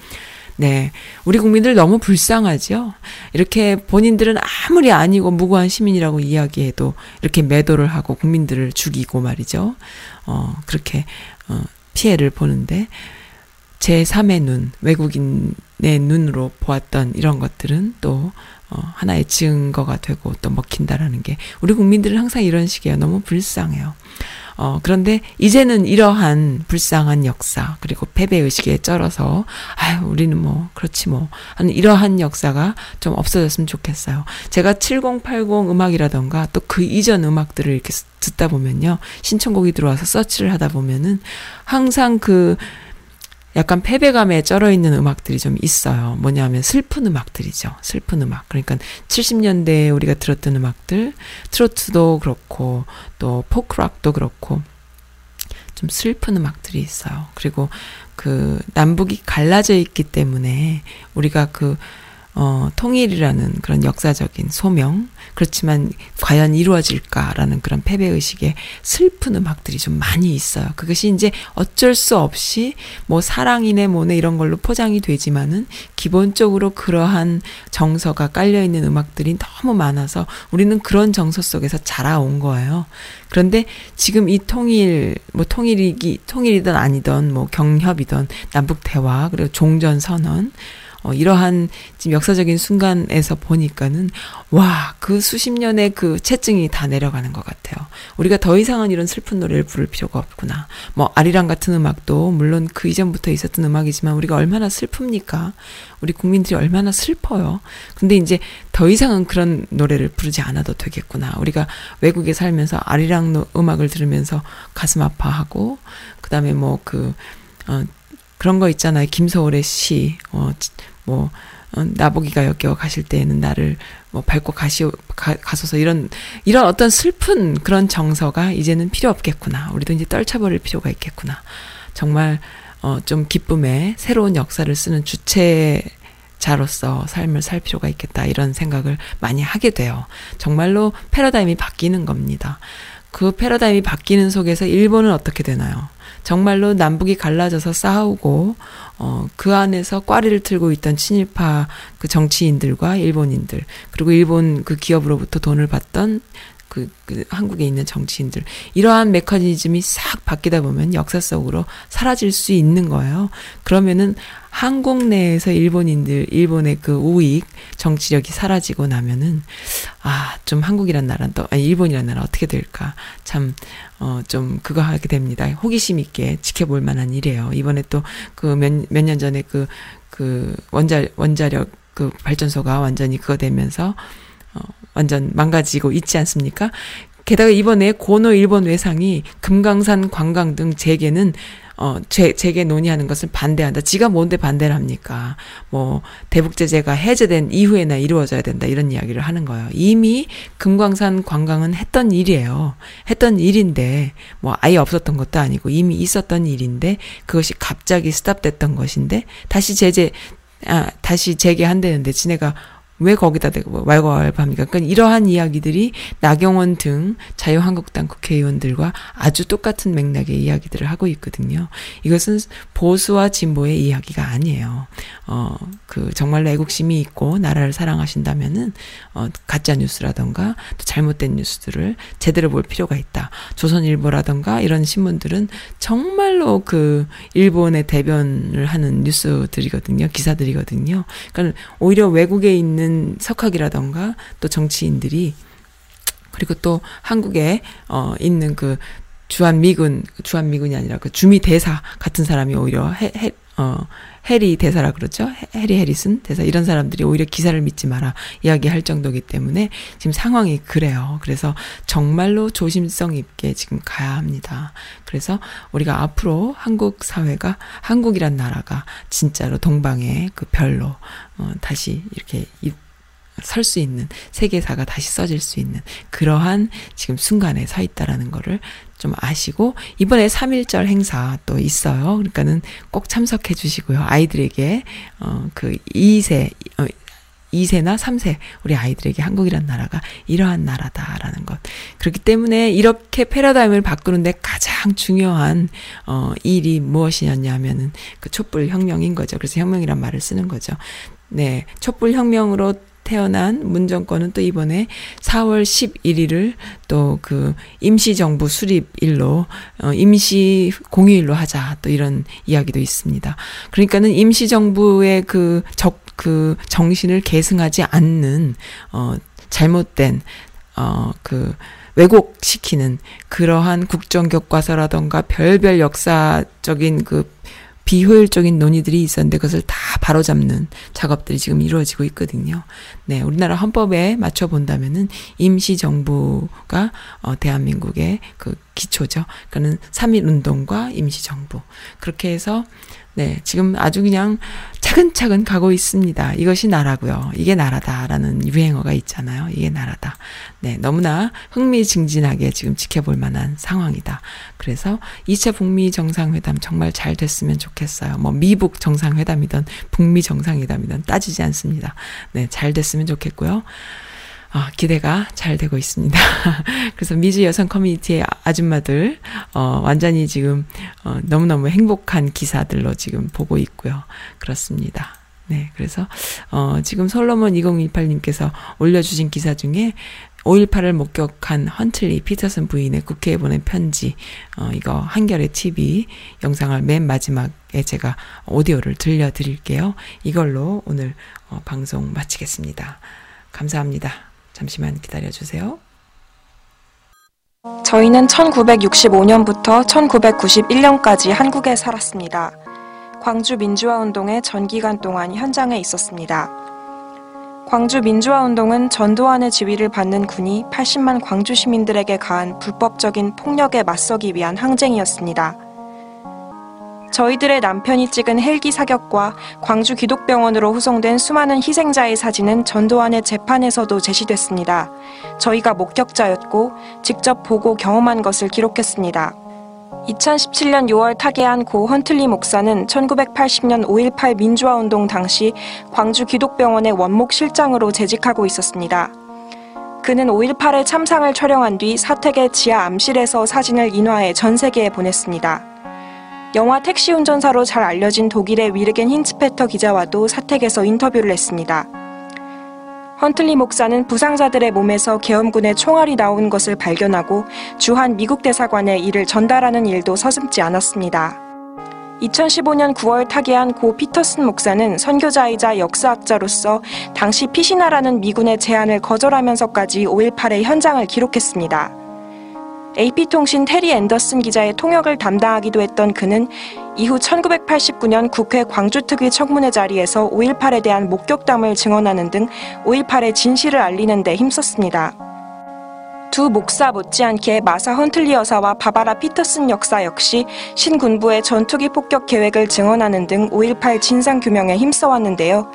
네. 우리 국민들 너무 불쌍하죠? 이렇게 본인들은 아무리 아니고 무고한 시민이라고 이야기해도 이렇게 매도를 하고 국민들을 죽이고 말이죠. 어, 그렇게, 어, 피해를 보는데 제3의 눈, 외국인의 눈으로 보았던 이런 것들은 또 어, 하나의 증거가 되고 또 먹힌다라는 게 우리 국민들은 항상 이런 식이에요. 너무 불쌍해요. 어, 그런데 이제는 이러한 불쌍한 역사, 그리고 패배의식에 쩔어서, 아유, 우리는 뭐, 그렇지 뭐, 하는 이러한 역사가 좀 없어졌으면 좋겠어요. 제가 7080 음악이라던가 또 그 이전 음악들을 이렇게 듣다 보면요. 신청곡이 들어와서 서치를 하다 보면은 항상 그, 약간 패배감에 쩔어 있는 음악들이 좀 있어요. 뭐냐면 슬픈 음악들이죠. 슬픈 음악. 그러니까 70년대에 우리가 들었던 음악들, 트로트도 그렇고, 또 포크락도 그렇고, 좀 슬픈 음악들이 있어요. 그리고 그 남북이 갈라져 있기 때문에 우리가 그, 어, 통일이라는 그런 역사적인 소명, 그렇지만 과연 이루어질까라는 그런 패배의식에 슬픈 음악들이 좀 많이 있어요. 그것이 이제 어쩔 수 없이 뭐 사랑이네 뭐네 이런 걸로 포장이 되지만은 기본적으로 그러한 정서가 깔려있는 음악들이 너무 많아서 우리는 그런 정서 속에서 자라온 거예요. 그런데 지금 이 통일, 뭐 통일이기, 통일이든 아니든 뭐 경협이든 남북 대화, 그리고 종전 선언, 어, 이러한 지금 역사적인 순간에서 보니까는 와, 그 수십 년의 그 채증이 다 내려가는 것 같아요. 우리가 더 이상은 이런 슬픈 노래를 부를 필요가 없구나. 뭐 아리랑 같은 음악도 물론 그 이전부터 있었던 음악이지만 우리가 얼마나 슬픕니까? 우리 국민들이 얼마나 슬퍼요. 근데 이제 더 이상은 그런 노래를 부르지 않아도 되겠구나. 우리가 외국에 살면서 아리랑 음악을 들으면서 가슴 아파하고 그다음에 뭐그 어, 그런 거 있잖아요. 김서울의 시, 어, 뭐 어, 나보기가 역겨워 가실 때에는 나를 뭐 밟고 가시 가, 가소서 이런 이런 어떤 슬픈 그런 정서가 이제는 필요 없겠구나. 우리도 이제 떨쳐버릴 필요가 있겠구나. 정말 어, 좀 기쁨의 새로운 역사를 쓰는 주체자로서 삶을 살 필요가 있겠다. 이런 생각을 많이 하게 돼요. 정말로 패러다임이 바뀌는 겁니다. 그 패러다임이 바뀌는 속에서 일본은 어떻게 되나요? 정말로 남북이 갈라져서 싸우고 어, 그 안에서 꽈리를 틀고 있던 친일파 그 정치인들과 일본인들 그리고 일본 그 기업으로부터 돈을 받던 그, 그 한국에 있는 정치인들 이러한 메커니즘이 싹 바뀌다 보면 역사 속으로 사라질 수 있는 거예요. 그러면은 한국 내에서 일본인들 일본의 그 우익 정치력이 사라지고 나면은 아 좀 한국이란 나라는 또 아니 일본이란 나라 어떻게 될까 참 어 좀 그거 하게 됩니다. 호기심 있게 지켜볼 만한 일이에요. 이번에 또 그 몇 몇 년 전에 그그 그 원자 원자력 그 발전소가 완전히 그거 되면서 어 완전 망가지고 있지 않습니까? 게다가 이번에 고노 일본 외상이 금강산 관광 등 재개는 어, 재, 재개 논의하는 것을 반대한다. 지가 뭔데 반대를 합니까? 뭐, 대북제재가 해제된 이후에나 이루어져야 된다. 이런 이야기를 하는 거예요. 이미 금광산 관광은 했던 일이에요. 했던 일인데, 뭐, 아예 없었던 것도 아니고, 이미 있었던 일인데, 그것이 갑자기 스탑됐던 것인데, 다시 제재, 아, 다시 재개한다는데, 지네가 왜 거기다 대고 왈가왈부합니까? 그러니까 이러한 이야기들이 나경원 등 자유한국당 국회의원들과 아주 똑같은 맥락의 이야기들을 하고 있거든요. 이것은 보수와 진보의 이야기가 아니에요. 어, 그 정말로 애국심이 있고 나라를 사랑하신다면은 어, 가짜 뉴스라던가 또 잘못된 뉴스들을 제대로 볼 필요가 있다. 조선일보라던가 이런 신문들은 정말로 그 일본의 대변을 하는 뉴스들이거든요. 기사들이거든요. 그러니까 오히려 외국에 있는 있는 석학이라던가 또 정치인들이 그리고 또 한국에 어 있는 그 주한 미군 주한 미군이 아니라 그 주미 대사 같은 사람이 오히려 해, 해, 어 해리 대사라 그러죠 해리 해리슨 대사 이런 사람들이 오히려 기사를 믿지 마라 이야기할 정도기 때문에 지금 상황이 그래요. 그래서 정말로 조심성 있게 지금 가야 합니다. 그래서 우리가 앞으로 한국 사회가 한국이란 나라가 진짜로 동방의 그 별로 어, 다시 이렇게 설수 있는 세계사가 다시 써질 수 있는 그러한 지금 순간에 서 있다라는 거를 좀 아시고 이번에 3.1절 행사 또 있어요. 그러니까는 꼭 참석해 주시고요. 아이들에게 어 그 2세 어 2세나 3세 우리 아이들에게 한국이란 나라가 이러한 나라다라는 것. 그렇기 때문에 이렇게 패러다임을 바꾸는데 가장 중요한 어 일이 무엇이었냐면은 그 촛불 혁명인 거죠. 그래서 혁명이란 말을 쓰는 거죠. 네, 촛불 혁명으로 태어난 문 정권은 또 이번에 4월 11일을 또 그 임시정부 수립일로 어 임시 공휴일로 하자 또 이런 이야기도 있습니다. 그러니까는 임시정부의 그 적 그 정신을 계승하지 않는 어 잘못된 어 그 왜곡시키는 그러한 국정교과서라던가 별별 역사적인 그 비효율적인 논의들이 있었는데 그것을 다 바로잡는 작업들이 지금 이루어지고 있거든요. 네, 우리나라 헌법에 맞춰 본다면은 임시 정부가 어 대한민국의 그 기초죠. 그러니까는 3.1 운동과 임시 정부. 그렇게 해서 네, 지금 아주 그냥 차근차근 가고 있습니다. 이것이 나라고요. 이게 나라다라는 유행어가 있잖아요. 이게 나라다. 네, 너무나 흥미진진하게 지금 지켜볼 만한 상황이다. 그래서 2차 북미 정상회담 정말 잘 됐으면 좋겠어요. 뭐 미북 정상회담이든 북미 정상회담이든 따지지 않습니다. 네, 잘 됐으면 좋겠고요. 어, 기대가 잘 되고 있습니다. 그래서 미주 여성 커뮤니티의 아줌마들, 어, 완전히 지금, 어, 너무너무 행복한 기사들로 지금 보고 있고요. 그렇습니다. 네, 그래서, 어, 지금 솔로몬 2018님께서 올려주신 기사 중에 5.18을 목격한 헌틀리 피터슨 부인의 국회에 보낸 편지, 어, 이거 한결의 TV 영상을 맨 마지막에 제가 오디오를 들려드릴게요. 이걸로 오늘 어, 방송 마치겠습니다. 감사합니다. 잠시만 기다려 주세요. 저희는 1965년부터 1991년까지 한국에 살았습니다. 광주 민주화 운동의 전 기간 동안 현장에 있었습니다. 광주 민주화 운동은 전두환의 지휘를 받는 군이 80만 광주 시민들에게 가한 불법적인 폭력에 맞서기 위한 항쟁이었습니다. 저희들의 남편이 찍은 헬기 사격과 광주 기독병원으로 후송된 수많은 희생자의 사진은 전두환의 재판에서도 제시됐습니다. 저희가 목격자였고 직접 보고 경험한 것을 기록했습니다. 2017년 6월 타계한 고 헌틀리 목사는 1980년 5.18 민주화운동 당시 광주 기독병원의 원목 실장으로 재직하고 있었습니다. 그는 5.18의 참상을 촬영한 뒤 사택의 지하 암실에서 사진을 인화해 전 세계에 보냈습니다. 영화 택시 운전사로 잘 알려진 독일의 위르겐 힌츠페터 기자와도 사택에서 인터뷰를 했습니다. 헌틀리 목사는 부상자들의 몸에서 계엄군의 총알이 나온 것을 발견하고 주한 미국 대사관에 이를 전달하는 일도 서슴지 않았습니다. 2015년 9월 타계한 고 피터슨 목사는 선교자이자 역사학자로서 당시 피시나라는 미군의 제안을 거절하면서까지 5.18의 현장을 기록했습니다. AP통신 테리 앤더슨 기자의 통역을 담당하기도 했던 그는 이후 1989년 국회 광주특위 청문회 자리에서 5.18에 대한 목격담을 증언하는 등 5.18의 진실을 알리는 데 힘썼습니다. 두 목사 못지않게 마사 헌틀리 여사와 바바라 피터슨 역사 역시 신군부의 전투기 폭격 계획을 증언하는 등 5.18 진상규명에 힘써왔는데요.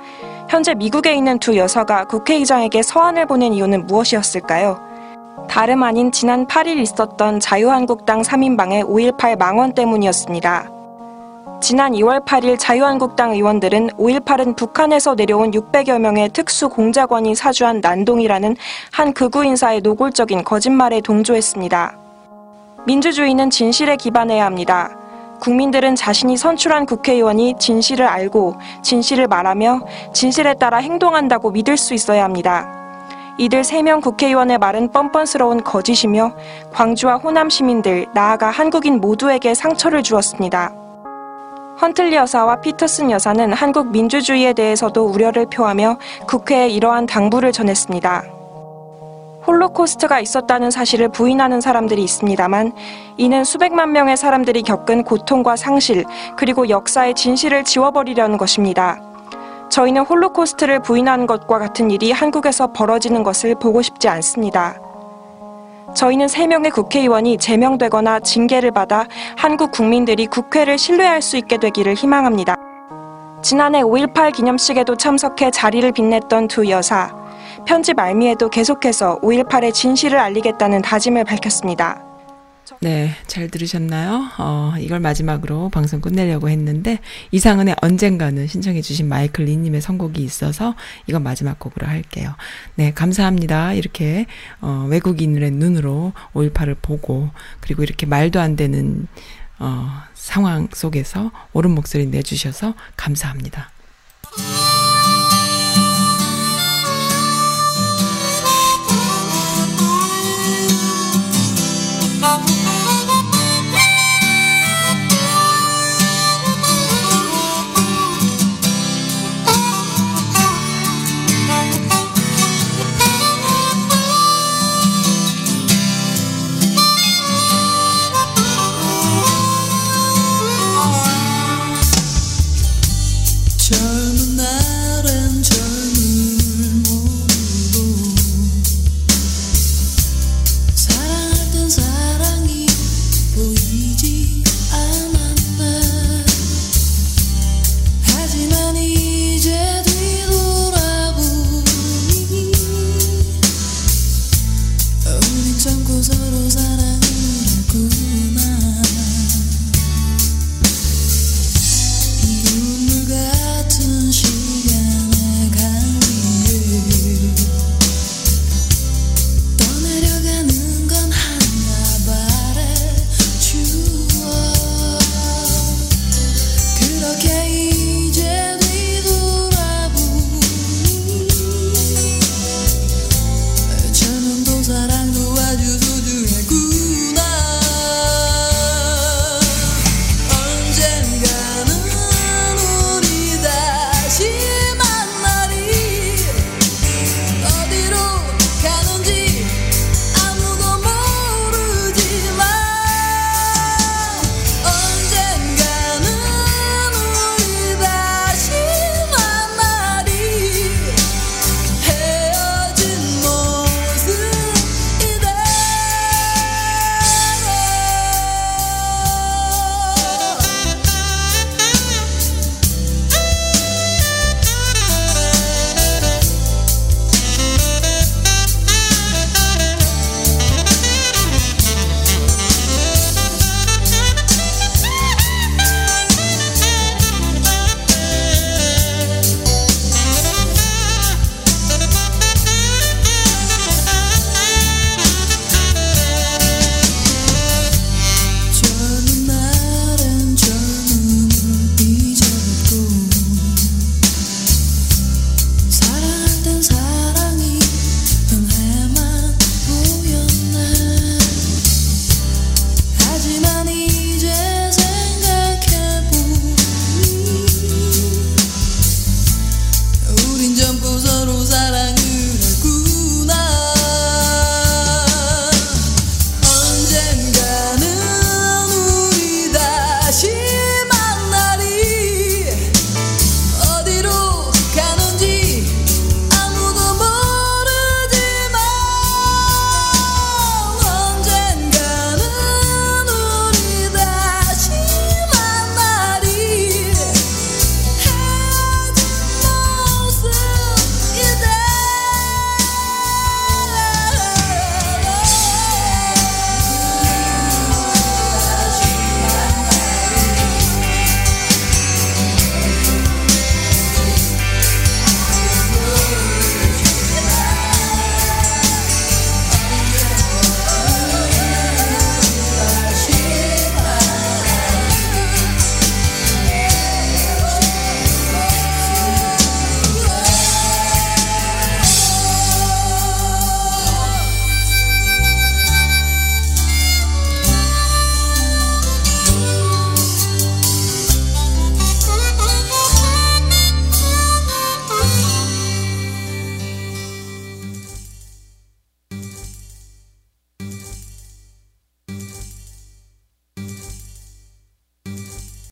현재 미국에 있는 두 여사가 국회의장에게 서한을 보낸 이유는 무엇이었을까요? 다름 아닌 지난 8일 있었던 자유한국당 3인방의 5.18 망원 때문이었습니다. 지난 2월 8일 자유한국당 의원들은 5.18은 북한에서 내려온 600여 명의 특수 공작원이 사주한 난동이라는 한 극우 인사의 노골적인 거짓말에 동조했습니다. 민주주의는 진실에 기반해야 합니다. 국민들은 자신이 선출한 국회의원이 진실을 알고 진실을 말하며 진실에 따라 행동한다고 믿을 수 있어야 합니다. 이들 3명 국회의원의 말은 뻔뻔스러운 거짓이며 광주와 호남 시민들, 나아가 한국인 모두에게 상처를 주었습니다. 헌틀리 여사와 피터슨 여사는 한국 민주주의에 대해서도 우려를 표하며 국회에 이러한 당부를 전했습니다. 홀로코스트가 있었다는 사실을 부인하는 사람들이 있습니다만 이는 수백만 명의 사람들이 겪은 고통과 상실 그리고 역사의 진실을 지워버리려는 것입니다. 저희는 홀로코스트를 부인하는 것과 같은 일이 한국에서 벌어지는 것을 보고 싶지 않습니다. 저희는 3명의 국회의원이 제명되거나 징계를 받아 한국 국민들이 국회를 신뢰할 수 있게 되기를 희망합니다. 지난해 5.18 기념식에도 참석해 자리를 빛냈던 두 여사. 편지 말미에도 계속해서 5.18의 진실을 알리겠다는 다짐을 밝혔습니다. 그렇죠? 네, 잘 들으셨나요? 어, 이걸 마지막으로 방송 끝내려고 했는데 이상은의 언젠가는 신청해 주신 마이클 리님의 선곡이 있어서 이건 마지막 곡으로 할게요. 네, 감사합니다. 이렇게 어, 외국인의 눈으로 5.18을 보고 그리고 이렇게 말도 안 되는 어, 상황 속에서 옳은 목소리 내주셔서 감사합니다. 아